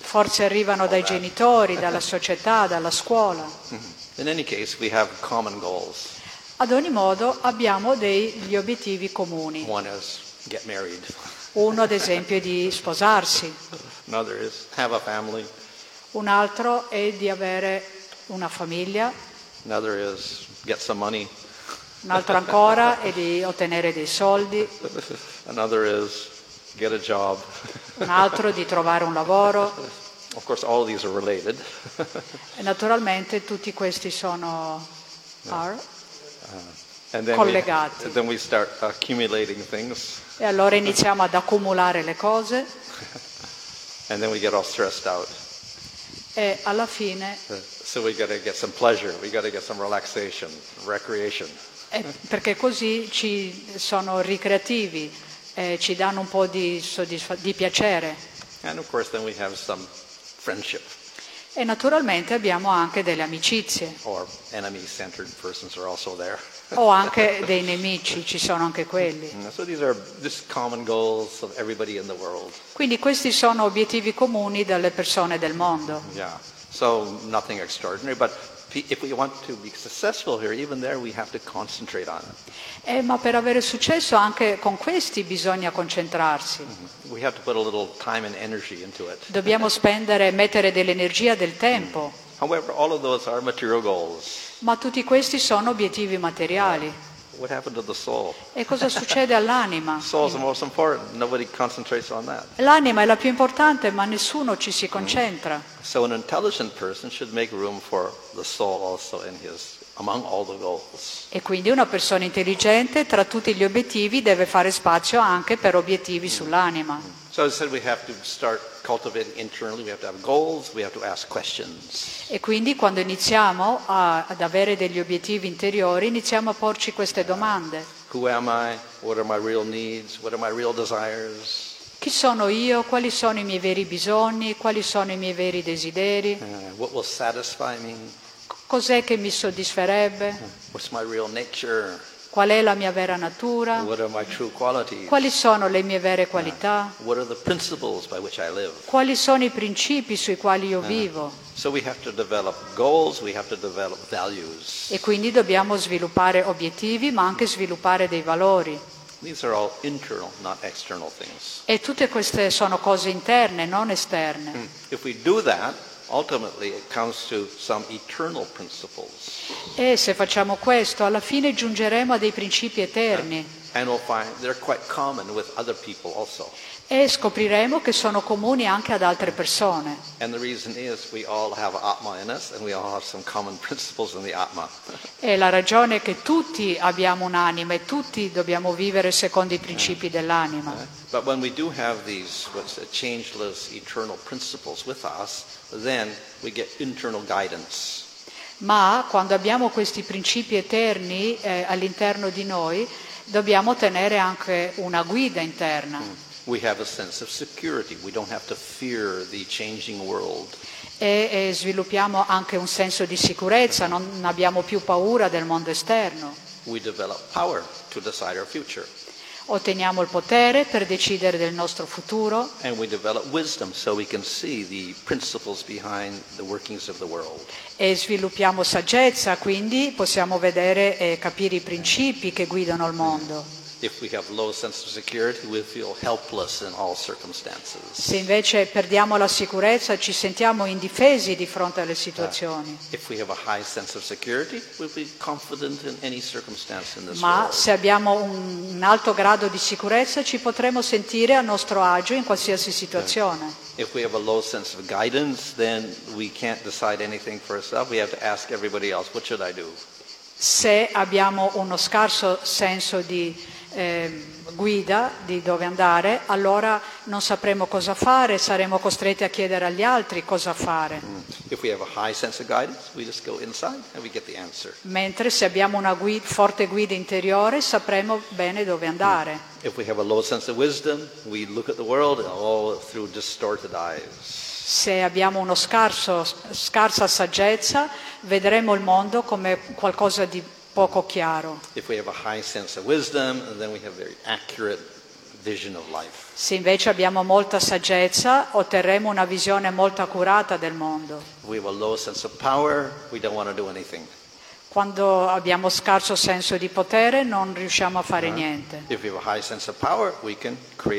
Forse arrivano dai genitori, dalla società, dalla scuola.
Goals.
Ad ogni modo abbiamo degli obiettivi comuni. Uno ad esempio è di sposarsi, un altro è di avere una famiglia,
Another is get some money.
un altro ancora è di ottenere dei soldi,
Another is get a job.
un altro di trovare un lavoro.
Of course, all these are related.
E naturalmente tutti questi sono are,
we,
Collegati.
then we start accumulating things,
e allora iniziamo ad accumulare le cose
and then we get all stressed out.
e alla fine,
So we got to get some pleasure. We got to get some relaxation, recreation.
eh, perché così ci sono ricreativi, eh, ci danno un po' di, soddisfa- di piacere
And of course, then we have some friendship
e naturalmente abbiamo anche delle amicizie
or enemy-centered persons are also there.
o anche dei nemici, ci sono anche quelli.
And so these are just common goals of everybody in the world.
Quindi questi sono obiettivi comuni delle persone del mondo.
Yeah. So nothing extraordinary, but pe- if we want to be successful here, even there we have to concentrate on it.
Eh, ma per avere successo anche con questi bisogna concentrarsi.
We have to put a little time and energy into it.
Dobbiamo spendere, mettere dell'energia, del tempo,
However, all of those are material goals.
ma tutti questi sono obiettivi materiali.
What happened to the soul?
E cosa succede all'anima? L'anima è la più importante, ma nessuno ci si concentra.
So his goals.
E quindi una persona intelligente tra tutti gli obiettivi deve fare spazio anche per obiettivi sull'anima.
So as I said, we have to start cultivating internally. We have to have goals. We have to ask questions.
E quindi quando iniziamo a- ad avere degli obiettivi interiori iniziamo a porci queste domande.
Who am I? What are my real needs? What are my real desires?
Chi sono io? Quali sono i miei veri bisogni? Quali sono i miei veri desideri?
Uh, what will satisfy me?
Cos'è che mi soddisferebbe?
What's my real nature?
Qual è la mia vera natura? Quali sono le mie vere qualità? Quali sono i principi sui quali io vivo? E quindi dobbiamo sviluppare obiettivi, ma anche sviluppare dei valori. E tutte queste sono cose interne, non esterne.
If we do that, ultimately it comes to some eternal principles.
E se facciamo questo, alla fine giungeremo a dei principi eterni
And we'll find they're quite common with other people also.
E scopriremo che sono comuni anche ad altre persone. E la ragione è che tutti abbiamo un'anima e tutti dobbiamo vivere secondo i principi dell'anima.
But when we do have these the changeless eternal principles with us, then we get internal guidance.
Ma quando abbiamo questi principi eterni eh, all'interno di noi, dobbiamo tenere anche una guida interna
We have a sense of security. We don't have to fear the changing world.
e, e sviluppiamo anche un senso di sicurezza, non abbiamo più paura del mondo esterno.
We develop power to decide our future.
Otteniamo il potere per decidere del nostro futuro
And we develop wisdom so we can see the principles behind the workings of the world.
e sviluppiamo saggezza, quindi possiamo vedere e capire i principi che guidano il mondo.
If we have low sense of security, we feel helpless in all circumstances.
Se invece perdiamo la sicurezza ci sentiamo indifesi di fronte alle situazioni.
If we have a high sense of security, we'll be confident in any circumstance in this
Ma se abbiamo un, un alto grado di sicurezza ci potremo sentire a nostro agio in qualsiasi situazione.
If we have a low sense of guidance, then we can't decide anything for ourselves. We have to ask everybody else, what should I do?
Se abbiamo uno scarso senso di eh, guida, di dove andare, allora non sapremo cosa fare, saremo costretti a chiedere agli altri cosa fare.
Guidance, answer.
Mentre se abbiamo una gui- forte guida interiore sapremo bene dove andare.
Of wisdom.
Se abbiamo uno scarso, scarsa saggezza, vedremo il mondo come qualcosa di poco chiaro.
If we have a high sense of wisdom, then we have very accurate vision of life.
Se invece abbiamo molta saggezza, otterremo una visione molto accurata del mondo.
Power.
Quando abbiamo scarso senso di potere non riusciamo a fare niente.
Power,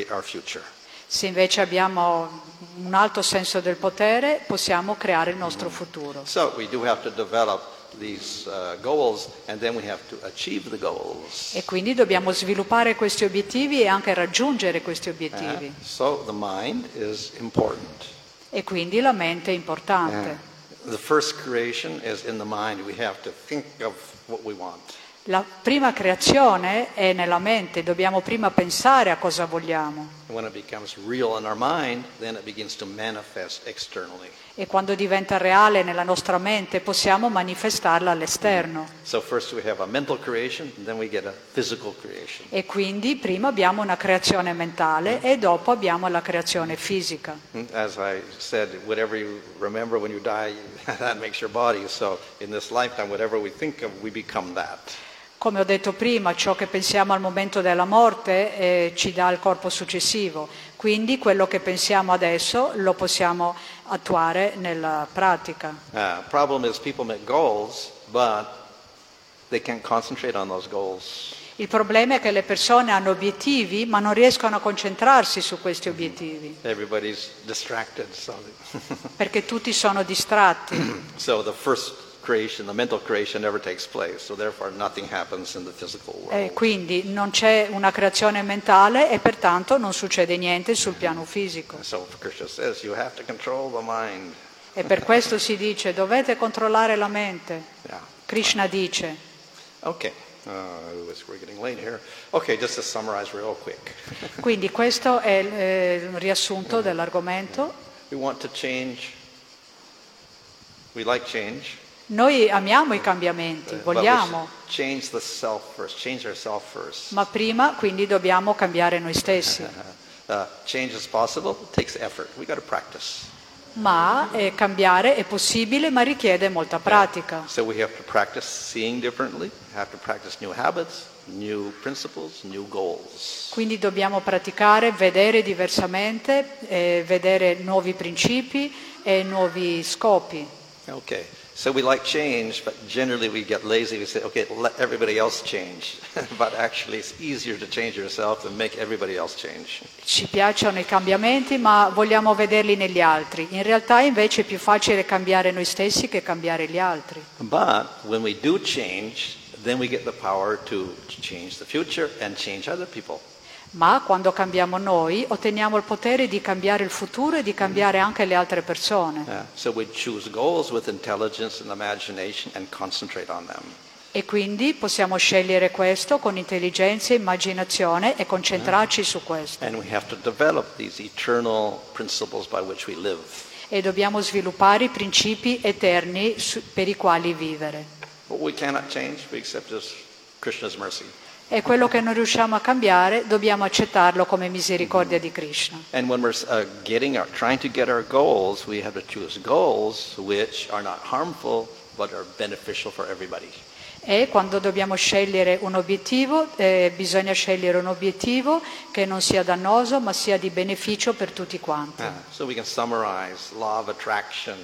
our future.
Se invece abbiamo un alto senso del potere, possiamo creare il nostro futuro.
So we do have to develop these uh, goals, and then we have to achieve the goals.
E quindi dobbiamo sviluppare questi obiettivi e anche raggiungere questi obiettivi.
Uh, so the mind is important.
E quindi la mente è importante.
The first creation is in the mind. We have to think of what we want.
La prima creazione è nella mente, dobbiamo prima pensare a cosa vogliamo.
And when it becomes real in our mind, then it begins to manifest externally.
E quando diventa reale nella nostra mente possiamo manifestarla all'esterno.
So first we have a mental creation, and then we get a physical creation.
E quindi prima abbiamo una creazione mentale e dopo abbiamo la creazione fisica.
As I said, whatever you remember when you die, that makes your body. So in this lifetime, whatever we think of, we become that.
Come ho detto prima, ciò che pensiamo al momento della morte eh, ci dà il corpo successivo, quindi quello che pensiamo adesso lo possiamo attuare nella pratica.
Uh, problem is people make goals, but they can't concentrate on those goals.
Il problema è che le persone hanno obiettivi ma non riescono a concentrarsi su questi obiettivi,
distracted. So,
perché tutti sono distratti.
so the first creation, the mental creation, never takes place. So therefore, nothing happens in the physical world.
E quindi non c'è una creazione mentale e pertanto non succede niente sul piano fisico.
So Krishna says you have to control the mind.
E per questo si dice dovete controllare la mente.
Yeah.
Krishna dice.
Okay. Uh, we're getting late here. Okay, just to summarize real quick.
Quindi questo è il, eh, riassunto dell'argomento.
we want to change. We like change.
Noi amiamo i cambiamenti, vogliamo,
first.
Ma prima quindi dobbiamo cambiare noi stessi.
Uh, change is possible. It takes effort. We got to practice.
Ma eh, cambiare è possibile, ma richiede molta pratica.
So we have to practice seeing differently. Have to practice new habits, new principles, new goals.
Quindi dobbiamo praticare, vedere diversamente, eh, vedere nuovi principi e nuovi scopi.
Okay. So we like change, but generally we get lazy. We say, okay, let everybody else change. but actually, it's easier to change yourself than make everybody else change.
Ci piacciono i cambiamenti, ma vogliamo vederli negli altri. In realtà invece è più facile cambiare noi stessi che cambiare gli altri.
But when we do change, then we get the power to change the future and change other people.
Ma quando cambiamo noi otteniamo il potere di cambiare il futuro e di cambiare anche le altre persone.
Yeah. So.
E quindi possiamo scegliere questo con intelligenza e immaginazione e concentrarci su questo.
And we have to develop these eternal principles by which we live.
E dobbiamo sviluppare i principi eterni su- per i quali vivere.
What we cannot change, we accept as Krishna's mercy.
E quello che non riusciamo a cambiare dobbiamo accettarlo come misericordia di Krishna.
And when we're uh, getting our, trying to get our goals, we have to choose goals which are not harmful but are beneficial for everybody.
E quando dobbiamo scegliere un obiettivo, eh, bisogna scegliere un obiettivo che non sia dannoso ma sia di beneficio per tutti quanti.
Uh, so we can summarize law of attraction.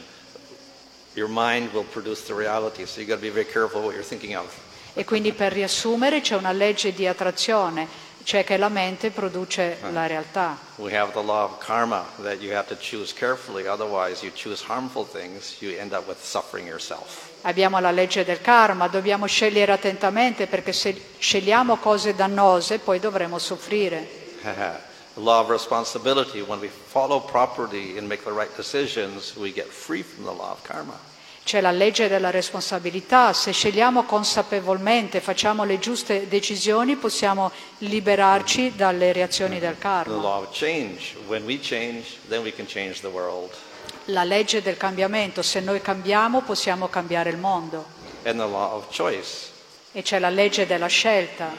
Your mind will produce the reality, so you got to be very careful what you're thinking of.
E quindi per riassumere c'è una legge di attrazione. cioè che la mente produce la realtà.
We have the law of karma that you have to choose carefully, otherwise you choose harmful things, you end up with suffering yourself.
Abbiamo la legge del karma, dobbiamo scegliere attentamente perché se scegliamo cose dannose poi dovremo soffrire.
the law of responsibility, when we follow properly and make the right decisions, we get free from the law of karma.
C'è la legge della responsabilità, se scegliamo consapevolmente, facciamo le giuste decisioni, possiamo liberarci dalle reazioni del karma. La legge del cambiamento, se noi cambiamo possiamo cambiare il mondo. E c'è la legge della scelta.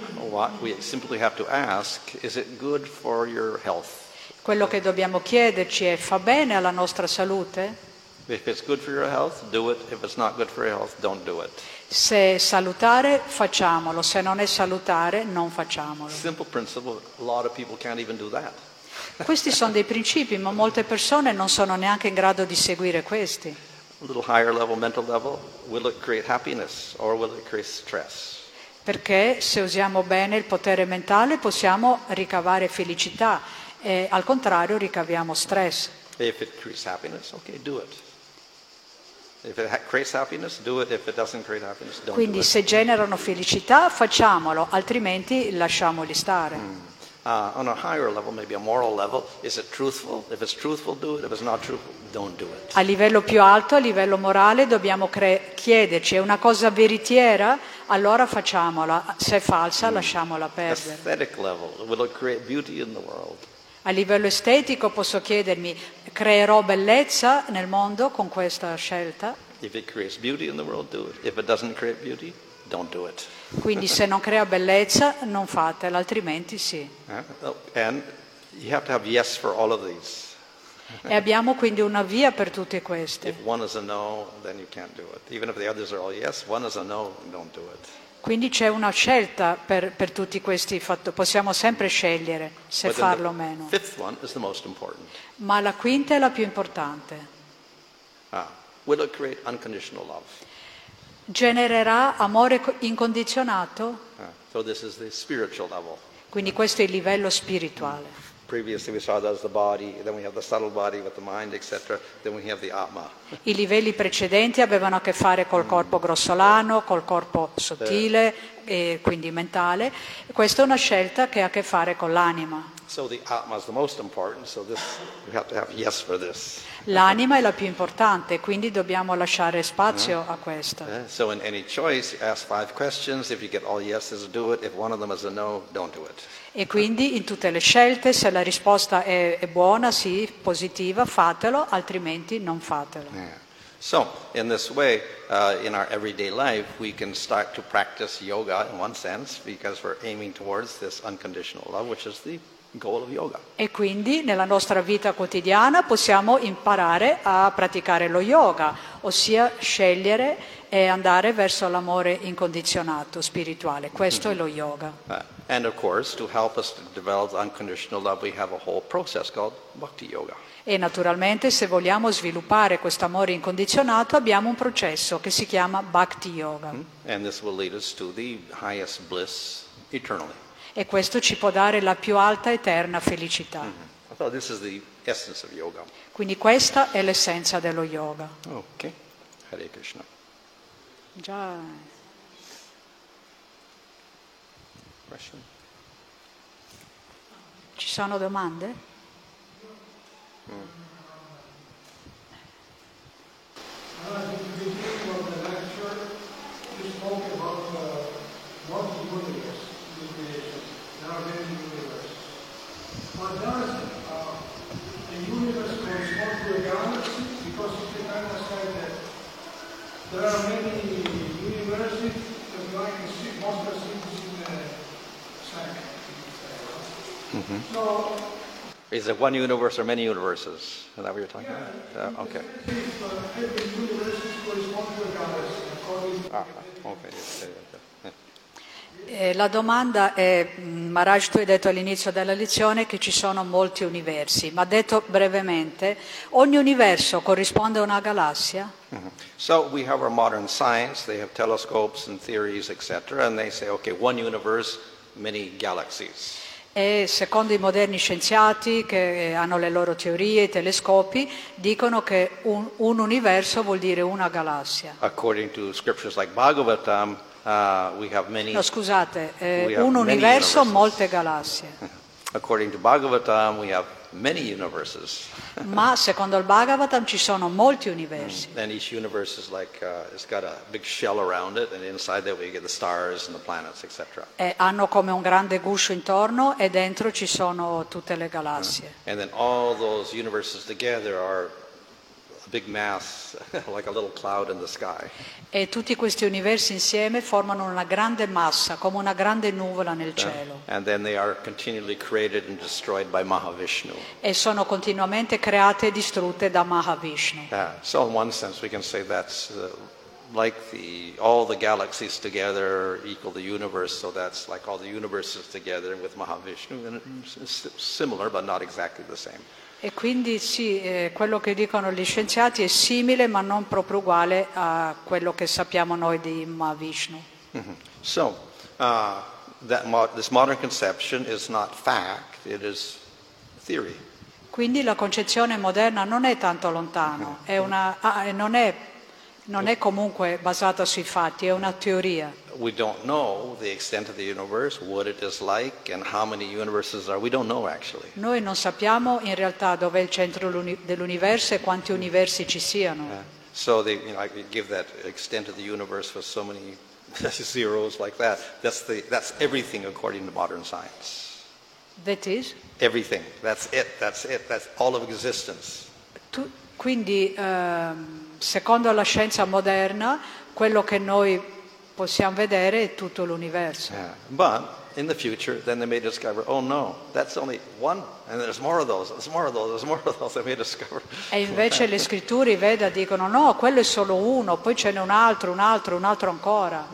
Quello che dobbiamo chiederci è fa bene alla nostra salute?
If it's good for your health, do it. If it's not good for your health, don't do it.
Se è salutare, facciamolo, se non è salutare, non facciamolo.
Simple principle, a lot of people can't even do that.
Questi sono dei principi, ma molte persone non sono neanche in grado di seguire questi.
A little higher level, mental level, will it create happiness or will it create stress?
Perché se usiamo bene il potere mentale possiamo ricavare felicità e al contrario ricaviamo stress.
If it creates happiness, okay, do it.
Quindi se generano felicità facciamolo, altrimenti lasciamoli stare.
Uh, on a higher level, maybe a moral level, is it truthful? If it's truthful, do it. If it's not truthful, don't do it.
A livello più alto, a livello morale, dobbiamo cre- chiederci è una cosa veritiera? Allora facciamola, se è falsa lasciamola perdere.
Aesthetic level, will it create beauty in the world?
A livello estetico posso chiedermi creerò bellezza nel mondo con questa scelta?
World.
Quindi se non crea bellezza non fatela, altrimenti sì.
Uh, oh, have have yes.
E abbiamo quindi una via per tutte queste.
If one is a no, then you can't do it. Even if the others are all yes, one is a no, don't do it.
Quindi c'è una scelta per, per tutti questi fattori, possiamo sempre scegliere se
But
farlo o meno. Ma la quinta è la più importante.
Ah?
Genererà amore co- incondizionato?
Ah, so.
Quindi questo è il livello spirituale.
Previously we saw that as the body, then we have the subtle body with the mind, etc. Then we have the Atma.
I livelli precedenti avevano a che fare col corpo grossolano, col corpo sottile e quindi mentale. Questa è una scelta che ha a che fare con l'anima.
So the Atma is the most important, so this, we have to have yes for this.
L'anima è la più importante, quindi dobbiamo lasciare spazio a questa.
Eh, So in any choice, ask five questions. If you get all yeses, do it. If one of them is a no, don't do it.
E quindi in tutte le scelte, se la risposta è, è buona, sì, positiva, fatelo, altrimenti non fatelo.
Yeah. So, in this way, uh, in our everyday life, we can start to practice yoga in one sense because we're aiming towards this unconditional love, which is the.
E quindi nella nostra vita quotidiana possiamo imparare a praticare lo yoga, ossia scegliere e andare verso l'amore incondizionato, spirituale. Questo è lo yoga.
Uh, and of course, to help us to develop unconditional love, we have a whole process called bhakti yoga.
E naturalmente se vogliamo sviluppare questo amore incondizionato abbiamo un processo che si chiama Bhakti Yoga
And
e questo ci può dare la più alta eterna felicità.
Yoga.
Quindi questa è l'essenza dello yoga.
Okay. Hare Krishna.
Già
Question?
ci sono domande?
At the beginning of the lecture, you spoke about uh, one universe in creation. There are many universes. But does uh, the universe correspond to a galaxy? Because if you understand that there are many universes that you can see, most are seen in the science. So,
Is it one universe or many universes? Is that what you're talking about? Uh, okay.
uh,
Ah, yeah, yeah, yeah.
Eh, la domanda è, mh, Maharaj, tu hai detto all'inizio della lezione che ci sono molti universi, ma detto brevemente, ogni universo corrisponde a una galassia?
Mhm. So we have our modern science, they have telescopes and theories, etc., and they say, okay, one universe, many galaxies.
E secondo i moderni scienziati che hanno le loro teorie, i telescopi, dicono che un, un universo vuol dire una galassia.
According to scriptures like Bhagavatam, uh, we have many.
No, scusate, eh, un universo, molte galassie.
According to Bhagavatam, we have
Ma secondo il Bhagavatam ci sono molti universi.
and each universe is like it's got a big shell around it, and inside that we get the stars and the planets, etc.
E hanno come un grande guscio intorno e dentro ci sono tutte le galassie.
And then all those universes together are big mass, like a little cloud in the sky.
E tutti questi universi insieme formano una grande massa, come una grande nuvola nel cielo.
And then they are continually created and destroyed by Mahavishnu.
E sono continuamente create e distrutte da Mahavishnu.
Uh, so in one sense, we can say that's uh, like the all the galaxies together equal the universe. So that's like all the universes together with Mahavishnu, and similar but not exactly the same.
E quindi sì, eh, quello che dicono gli scienziati è simile ma non proprio uguale a quello che sappiamo noi di Mahavishnu.
Mhm. So uh, mo- this modern conception is not fact; it is theory.
Quindi la concezione moderna non è tanto lontano, è una- ah, non, è, non è comunque basata sui fatti, è una teoria.
We don't know the extent of the universe, what it is like, and how many universes are. We don't know actually.
Noi non sappiamo in realtà dov'è il centro dell'uni- dell'universo e quanti universi ci siano.
Uh, so they you know, I give that extent of the universe with so many zeros like that. That's the that's everything according to modern science.
That is?
Everything. That's it. That's it. That's all of existence.
Tu- quindi, ehm, secondo la scienza moderna, quello che noi possiamo vedere tutto l'universo.
Yeah. But in the future, then they may discover, oh no, that's only one, and there's more of those. There's more of those. There's more of those. They may discover.
E invece le scritture, i Veda dicono no, quello è solo uno, poi ce n'è un altro, un altro, un altro ancora.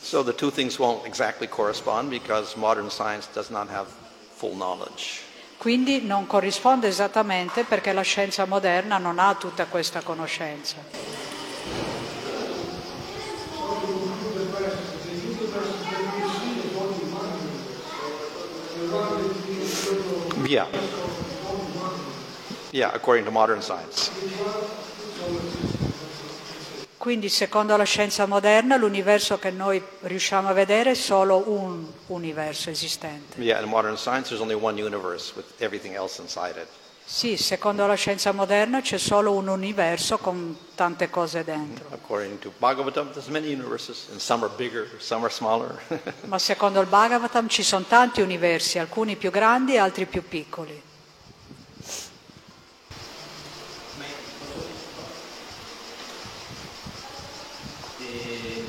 So the two things won't exactly correspond because modern science does not have full knowledge.
Quindi non corrisponde esattamente perché la scienza moderna non ha tutta questa conoscenza.
Yeah. Yeah, according to modern science.
Quindi secondo la scienza moderna l'universo che noi riusciamo a vedere è solo un universo esistente.
Yeah, in modern science, there's only one universe with everything else inside it.
Sì, secondo la scienza moderna c'è solo un universo con tante cose dentro,
According to Bhagavatam, there's many universes, and some are bigger, some are smaller.
ma secondo il Bhagavatam ci sono tanti universi, alcuni più grandi e altri più piccoli.
e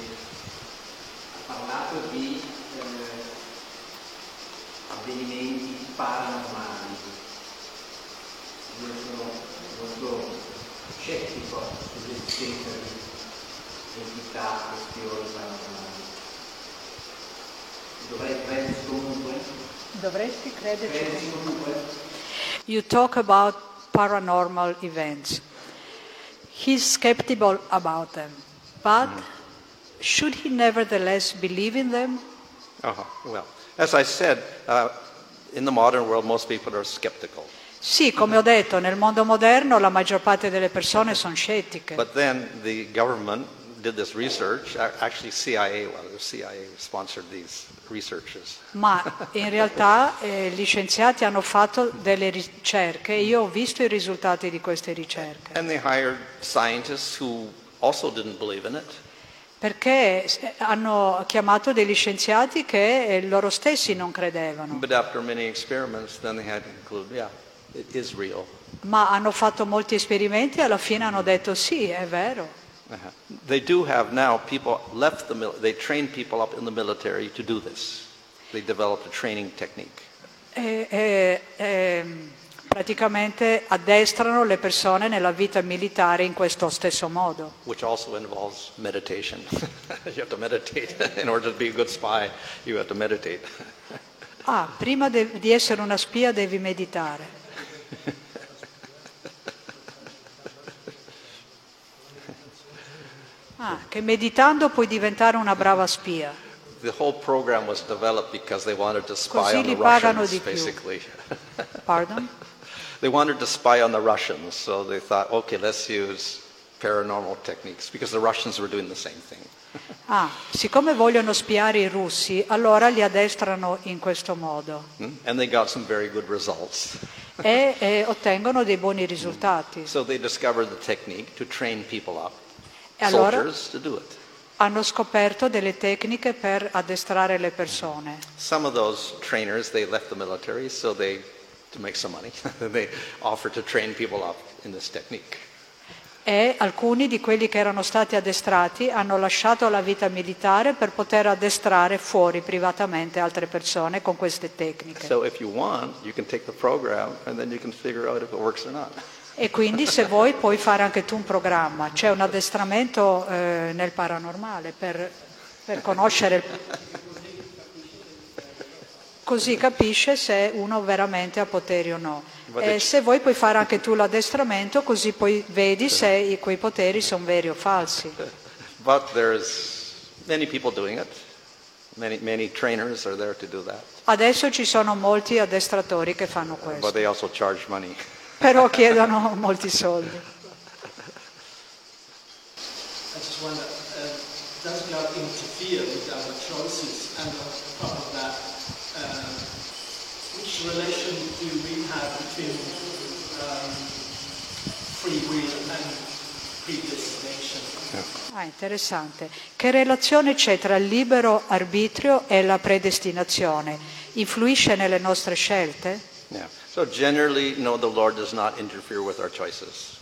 ha parlato di eh, avvenimenti paranormali. Io di entità, questioni paranormali. Dovrei crederci comunque?
Dovresti crederci.
Crederci comunque?
You talk about paranormal events. He's skeptical about them, but should he nevertheless believe in them?
uh-huh. Well, as I said, uh, in the modern world, most people are skeptical.
Sì, come ho detto, nel mondo moderno la maggior parte delle persone sono scettiche.
But then the government did this research. Actually, CIA, well, the CIA sponsored these researches.
Ma in realtà eh, gli scienziati hanno fatto delle ricerche e io ho visto i risultati di queste ricerche.
And they hired scientists who also didn't believe in it.
Perché eh, hanno chiamato degli scienziati che eh, loro stessi non credevano,
But after many experiments, then they had to conclude, yeah, it is real.
ma hanno fatto molti esperimenti e alla fine hanno detto sì, è vero.
Uh-huh. They do have now people left the mil- they train people up in the military to do this. They developed a training technique.
E, e- e, praticamente addestrano le persone nella vita militare in questo stesso modo.
which also involves meditation. you have to meditate. In order to be a good spy, you have to meditate.
Ah, prima de- di essere una spia devi meditare. Ah, che meditando puoi diventare una brava spia.
the whole program was developed because they wanted to spy
Così
on the
li pagano
Russians,
di più.
basically.
Pardon?
they wanted to spy on the Russians, so they thought, okay, let's use paranormal techniques because the Russians were doing the same thing.
Ah, siccome vogliono spiare i russi, allora li addestrano in questo modo
Hmm? And they got some very good results.
e, e ottengono dei buoni risultati.
So they discovered the technique to train people up,
E allora hanno scoperto delle tecniche per addestrare le persone.
Some of those trainers, they left the military, so they, to make some money, they offered to train people up in this technique.
E alcuni di quelli che erano stati addestrati hanno lasciato la vita militare per poter addestrare fuori privatamente altre persone con queste tecniche.
So if you want, you can take the program
E quindi se vuoi puoi fare anche tu un programma. C'è un addestramento eh, nel paranormale per, per conoscere... Così capisce se uno veramente ha poteri o no. E se vuoi puoi fare anche tu l'addestramento così poi vedi se quei poteri sono veri o falsi.
But there's many people doing it. Many, many trainers are there to do that.
Adesso ci sono molti addestratori che fanno
But
questo,
they also charge money.
Però chiedono molti soldi. Ah, interessante. Che relazione c'è tra il libero arbitrio e la predestinazione? Influisce nelle nostre scelte?
Yeah. So generally, no, the Lord does not interfere with our choices.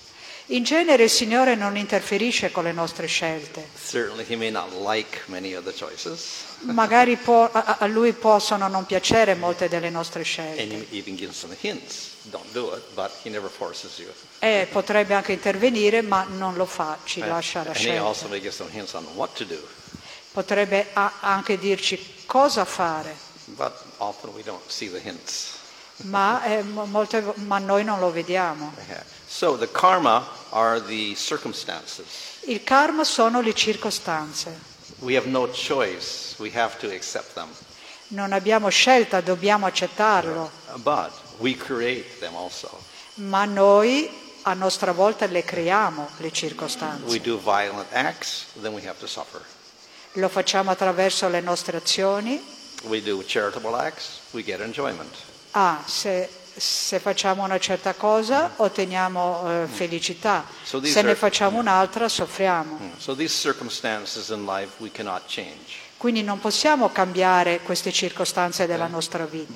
In genere il Signore non interferisce con le nostre scelte.
Certainly, He may not like many of the choices,
Magari può- a, a Lui possono non piacere molte delle nostre
and
scelte
He even gives some hints. Don't do it, but He never forces you.
e potrebbe anche intervenire, ma non lo fa, ci lascia la
and He
scelta.
also may give some hints on what to do.
Potrebbe a- anche dirci cosa fare,
But often we don't see the hints.
Ma, eh, mo- molte ma noi non lo vediamo.
So the karma are the circumstances.
Il karma sono le circostanze.
We have no choice. We have to accept them.
Non abbiamo scelta, dobbiamo accettarlo,
But we create them also.
ma noi a nostra volta le creiamo le circostanze.
We do violent acts, then we have to suffer.
Lo facciamo attraverso le nostre azioni.
We do charitable acts, we get enjoyment.
Ah, se, se facciamo una certa cosa otteniamo eh, felicità,
So
se ne facciamo un'altra soffriamo.
So these circumstances in life we cannot change.
Quindi non possiamo cambiare queste circostanze della nostra vita,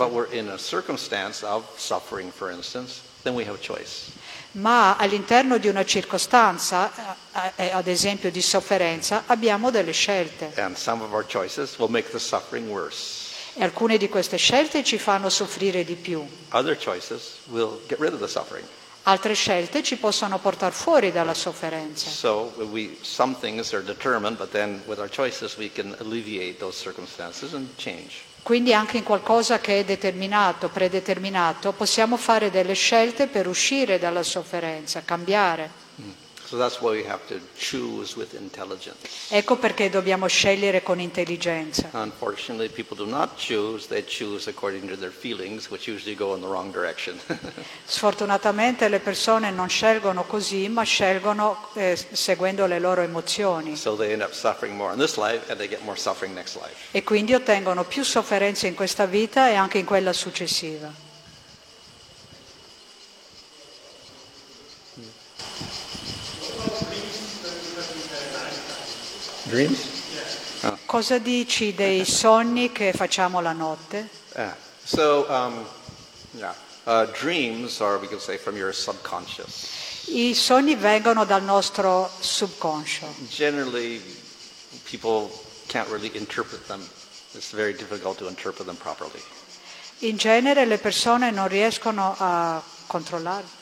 instance, then we have choice.
ma all'interno di una circostanza, eh, eh, ad esempio di sofferenza, abbiamo delle scelte
And some of our choices will make the suffering worse.
E alcune di queste scelte ci fanno soffrire di più. Altre scelte ci possono portare fuori dalla sofferenza.
So we, some things are determined, but then with our choices we can alleviate those circumstances and change.
Quindi anche in qualcosa che è determinato, predeterminato, possiamo fare delle scelte per uscire dalla sofferenza, cambiare. Ecco perché dobbiamo scegliere con intelligenza.
Unfortunately, people do not choose, they choose according to their feelings, which usually go in the wrong direction.
Sfortunatamente le persone non scelgono così, ma scelgono eh, seguendo le loro emozioni
so they end up suffering more in this life and they get more suffering next life.
e quindi ottengono più sofferenze in questa vita e anche in quella successiva.
Dreams?
Cosa dici dei sogni che facciamo la notte?
Yeah. So, um, yeah, uh, dreams are, we could say, from your subconscious.
I sogni vengono dal nostro subconscio.
Generally, people can't really interpret them. It's very difficult to interpret them properly.
In genere le persone non riescono a controllarli,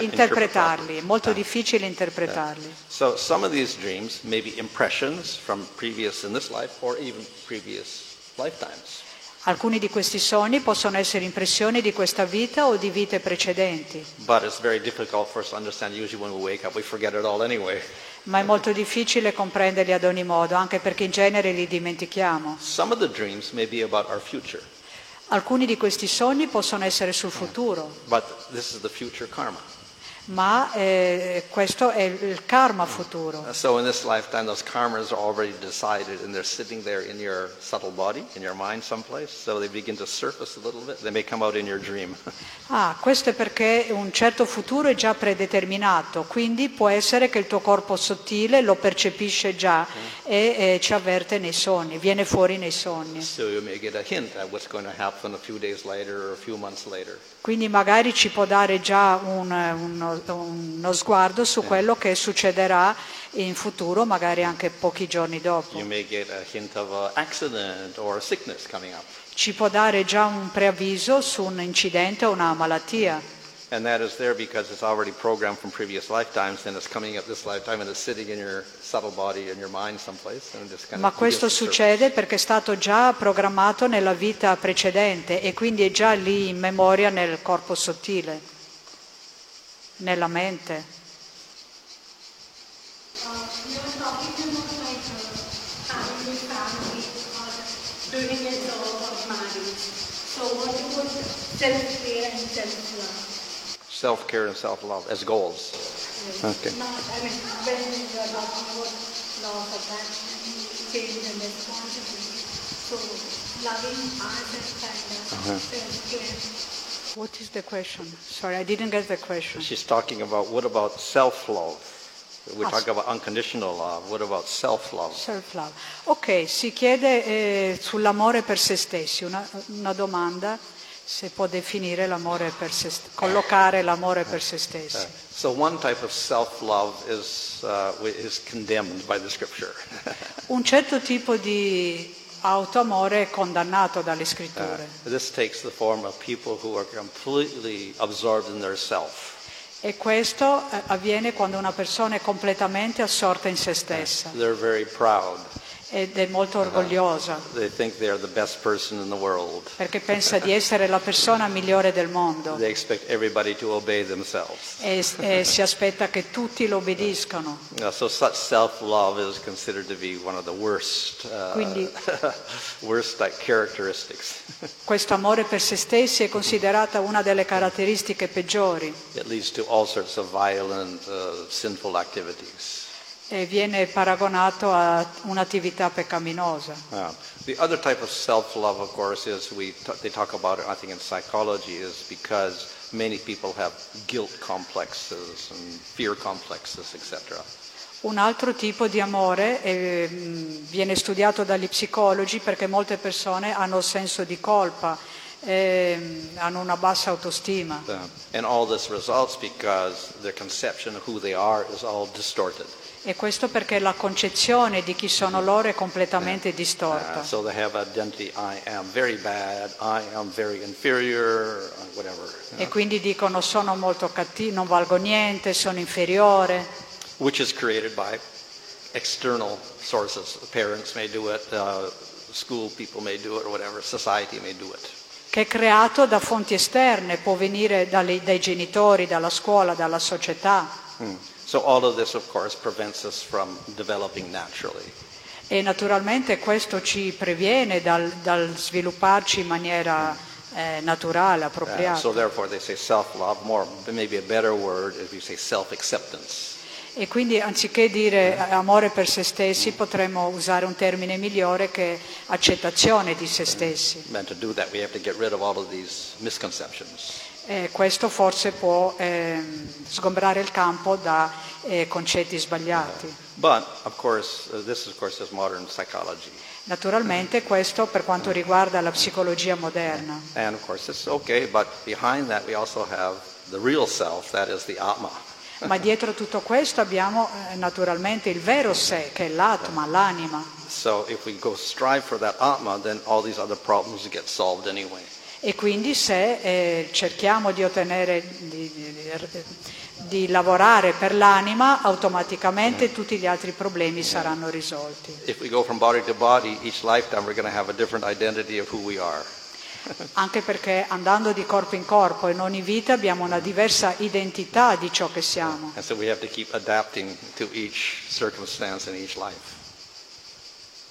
interpretarli, è molto difficile interpretarli.
So some of these dreams may be impressions from previous in this life or even previous lifetimes.
Alcuni di questi sogni possono essere impressioni di questa vita o di vite precedenti,
But it's very difficult for us to understand. Usually when we wake up, we forget it all anyway.
ma è molto difficile comprenderli ad ogni modo, anche perché in genere li dimentichiamo.
Some of the dreams may be about our future,
Alcuni di questi sogni possono essere sul futuro, ma eh, questo è il karma futuro.
So in this lifetime, those karmas are already decided, and they're sitting there in your subtle body, in your mind someplace. So they begin to surface a little bit. They may come out in your dream.
Ah, questo è perché un certo futuro è già predeterminato, quindi può essere che il tuo corpo sottile lo percepisce già e eh, ci avverte nei sogni, viene fuori nei sogni.
so you may get a hint at what's going to happen a few days later or a few months later.
Quindi magari ci può dare già un- uno, uno sguardo su quello che succederà in futuro, magari anche pochi giorni dopo. Ci può dare già un preavviso su un incidente o una malattia.
And that is there because it's already programmed from previous lifetimes, and it's coming up this lifetime, and it's sitting in your subtle body, in your mind someplace, and it just kind
Ma
of
questo succede perché è stato già programmato nella vita precedente e quindi è già lì in memoria nel corpo sottile, nella mente.
You doing a job or marriage. So what about self-care and self-love?
Self-care and self-love as goals. Okay.
Not, I mean, when you are talking about law of attachment, change and responsibility. So loving ourselves and uh, self-care.
What is the question? Sorry, I didn't get the question.
She's talking about what about self-love? We're
Ah.
talking about unconditional love. What about self-love?
Self-love. Ok, si chiede eh, sull'amore per se stessi, una, una domanda se può definire l'amore per se st- collocare l'amore per se stessi.
So one type of self-love is uh, is condemned by the scripture.
Un certo tipo di autoamore è condannato dalle scritture.
this takes the form of people who are completely absorbed in their self.
E questo eh, avviene quando una persona è completamente assorta in se stessa
They're very proud.
Ed è molto orgogliosa
They think they are the best person in the world.
perché pensa di essere la persona migliore del mondo e, e si aspetta che tutti lo obbediscano.
Uh, so worst, uh,
Quindi-. Questo amore per se stessi è considerata una delle caratteristiche peggiori
it leads to all sorts of violent, uh, sinful activities.
E viene paragonato a un'attività peccaminosa.
Uh, the other type of self-love, of course, is we t- they talk about it. I think in psychology is because many people have guilt complexes and fear complexes, etc.
Un altro tipo di amore eh, viene studiato dagli psicologi perché molte persone hanno senso di colpa, ehm, hanno una bassa autostima
Uh, and all this results because their conception of who they are is all distorted.
E questo perché la concezione di chi sono loro è completamente
Uh,
distorta.
so they have identity, I am very bad, I am very inferior, uh, whatever.
E quindi dicono sono molto cattivo, non valgo niente, sono inferiore,
Which is created by external sources. Parents may do it, uh, school people may do it, or whatever, society may do it.
che è creato da fonti esterne, può venire dalle- dai genitori, dalla scuola, dalla società.
Hmm. So all of this, of course, prevents us from developing naturally.
E naturalmente questo ci previene dal, dal svilupparci in maniera eh, naturale,
Uh,
appropriata.
so therefore, they say self-love. More, maybe a better word is we say self-acceptance.
E quindi anziché dire amore per se stessi potremmo usare un termine migliore che accettazione di se stessi. E questo forse può ehm, sgombrare il campo da eh, concetti sbagliati.
But of course, uh, course is modern psychology,
Naturalmente questo per quanto riguarda la psicologia moderna.
and of course it's okay. But behind that, we also have the real self, that is the Atma.
Ma dietro tutto questo abbiamo eh, naturalmente il vero sé, che è l'atma, l'anima.
So if we go strive for that Atma, then all these other problems get solved anyway.
E quindi se eh, cerchiamo di ottenere, di, di- di- lavorare per l'anima, automaticamente tutti gli altri problemi saranno risolti.
If we go from body to body, each lifetime we're going to have a different identity of who we are.
Anche perché andando di corpo in corpo in ogni vita abbiamo una diversa identità di ciò che siamo.
And so we have to keep adapting to each circumstance in each life.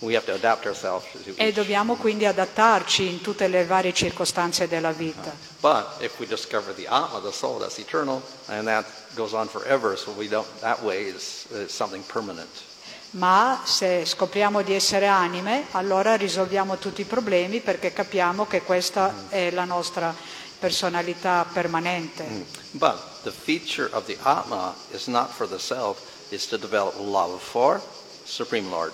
We have to adapt ourselves to
E dobbiamo quindi adattarci in tutte le varie circostanze della vita.
But if we discover the Atma, the soul, that's eternal, and that goes on forever, so we don't, that way is, is something permanent.
Ma se scopriamo di essere anime, allora risolviamo tutti i problemi perché capiamo che questa è la nostra personalità permanente.
But the feature of the Atma is not for the self, it's to develop love for Supreme Lord.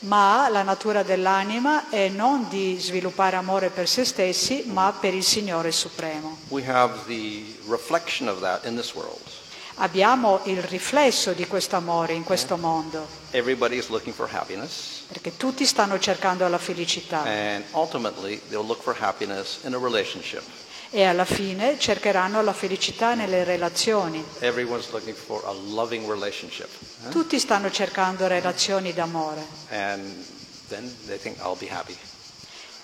Ma la natura dell'anima è non di sviluppare amore per se stessi, ma per il Signore Supremo.
We have the reflection of that in this world.
Abbiamo il riflesso di questo amore in questo mondo,
Everybody is looking for happiness,
perché tutti stanno cercando la felicità
and ultimately they'll look for happiness in a relationship.
e alla fine cercheranno la felicità nelle relazioni.
Everyone's looking for a loving relationship.
Tutti stanno cercando relazioni d'amore
And then they think, I'll be happy.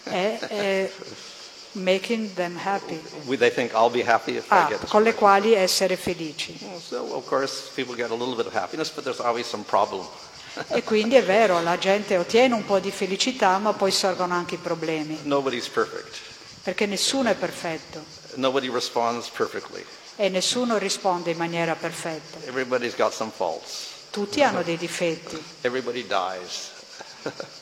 e, e making them happy,
We- They think, I'll be happy if I
Ah,
get this
con le
relationship."
quali essere felici.
So, of course, people get a little bit of happiness, but there's always some problem.
E quindi è vero, la gente ottiene un po' di felicità, ma poi sorgono anche i problemi,
Nobody's perfect.
perché nessuno è perfetto
Nobody responds perfectly.
e nessuno risponde in maniera perfetta.
Everybody's got some faults.
Tutti hanno dei difetti,
Everybody dies.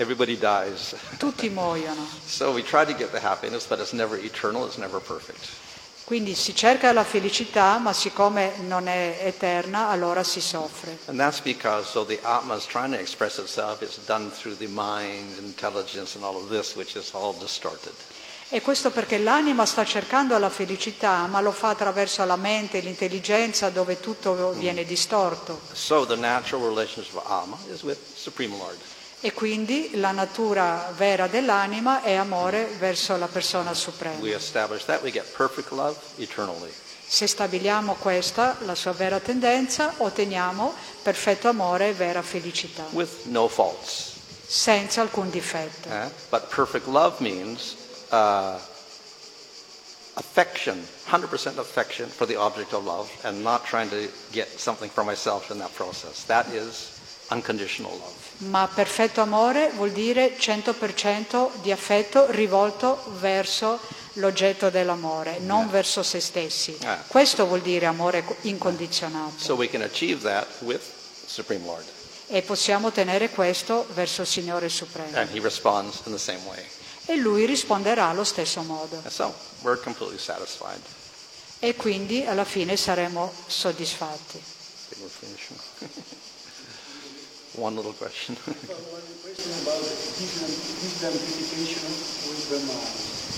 Everybody dies.
tutti muoiono.
So we try to get the happiness, but it's never eternal, it's never perfect.
Quindi si cerca la felicità, ma siccome non è eterna, allora si soffre.
And that's because, so the Atma is trying to express itself, it's done through the mind, intelligence, and all of this, which is all distorted.
E questo perché l'anima sta cercando la felicità, ma lo fa attraverso la mente, l'intelligenza, dove tutto viene distorto.
So the natural relationship of Atma is with Supreme Lord.
E quindi la natura vera dell'anima è amore verso la persona suprema.
That, we get perfect love eternally.
Se stabiliamo questa, la sua vera tendenza, otteniamo perfetto amore e vera felicità,
with no faults.
senza alcun difetto.
eh? But perfect love means uh, affection, 100% affection for the object of love, and not trying to get something for myself in that process. That is unconditional love.
Ma perfetto amore vuol dire 100% di affetto rivolto verso l'oggetto dell'amore, non verso se stessi.
Eh.
Questo vuol dire amore incondizionato.
So we can achieve that with Supreme Lord.
E possiamo ottenere questo verso il Signore Supremo. E Lui risponderà allo stesso modo.
So.
E quindi alla fine saremo soddisfatti.
I think we're finishing. One little question.
One question about misidentification with the mind.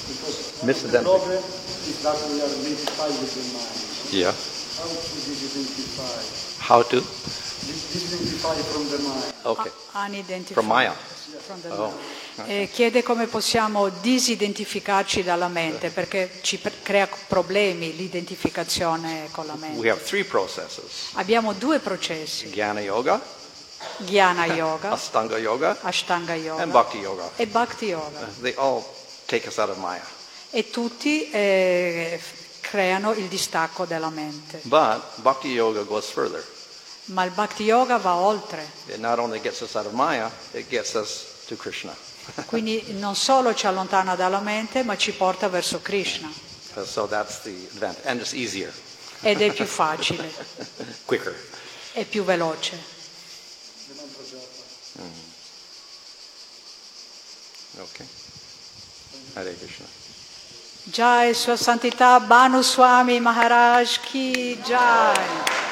Because of the problem is that we are identified with the mind.
yeah.
How to disidentify?
How to?
Dis- Disidentify from the mind.
Okay.
Unidentified.
From Maya.
From the
Oh.
mind. Eh, chiede come possiamo disidentificarci dalla mente, perché ci pre- crea problemi l'identificazione con la
We
mente.
have three processes.
Abbiamo due processi,
Jnana Yoga,
Jnana Yoga,
Astanga Yoga,
Ashtanga
and
Yoga
Bhakti Yoga.
e Bhakti Yoga.
They all take us out of Maya.
E tutti eh, creano il distacco della mente.
But Bhakti Yoga goes further.
Ma il Bhakti Yoga va oltre.
It not only gets us out of Maya, it gets us to Krishna.
Quindi non solo ci allontana dalla mente, ma ci porta verso Krishna.
Uh, So that's the advantage. And it's easier,
Ed è più facile,
quicker.
è più veloce.
Okay. Hare Krishna.
Jai Sua Santità Bhanu Swami Maharaj Ki Jai.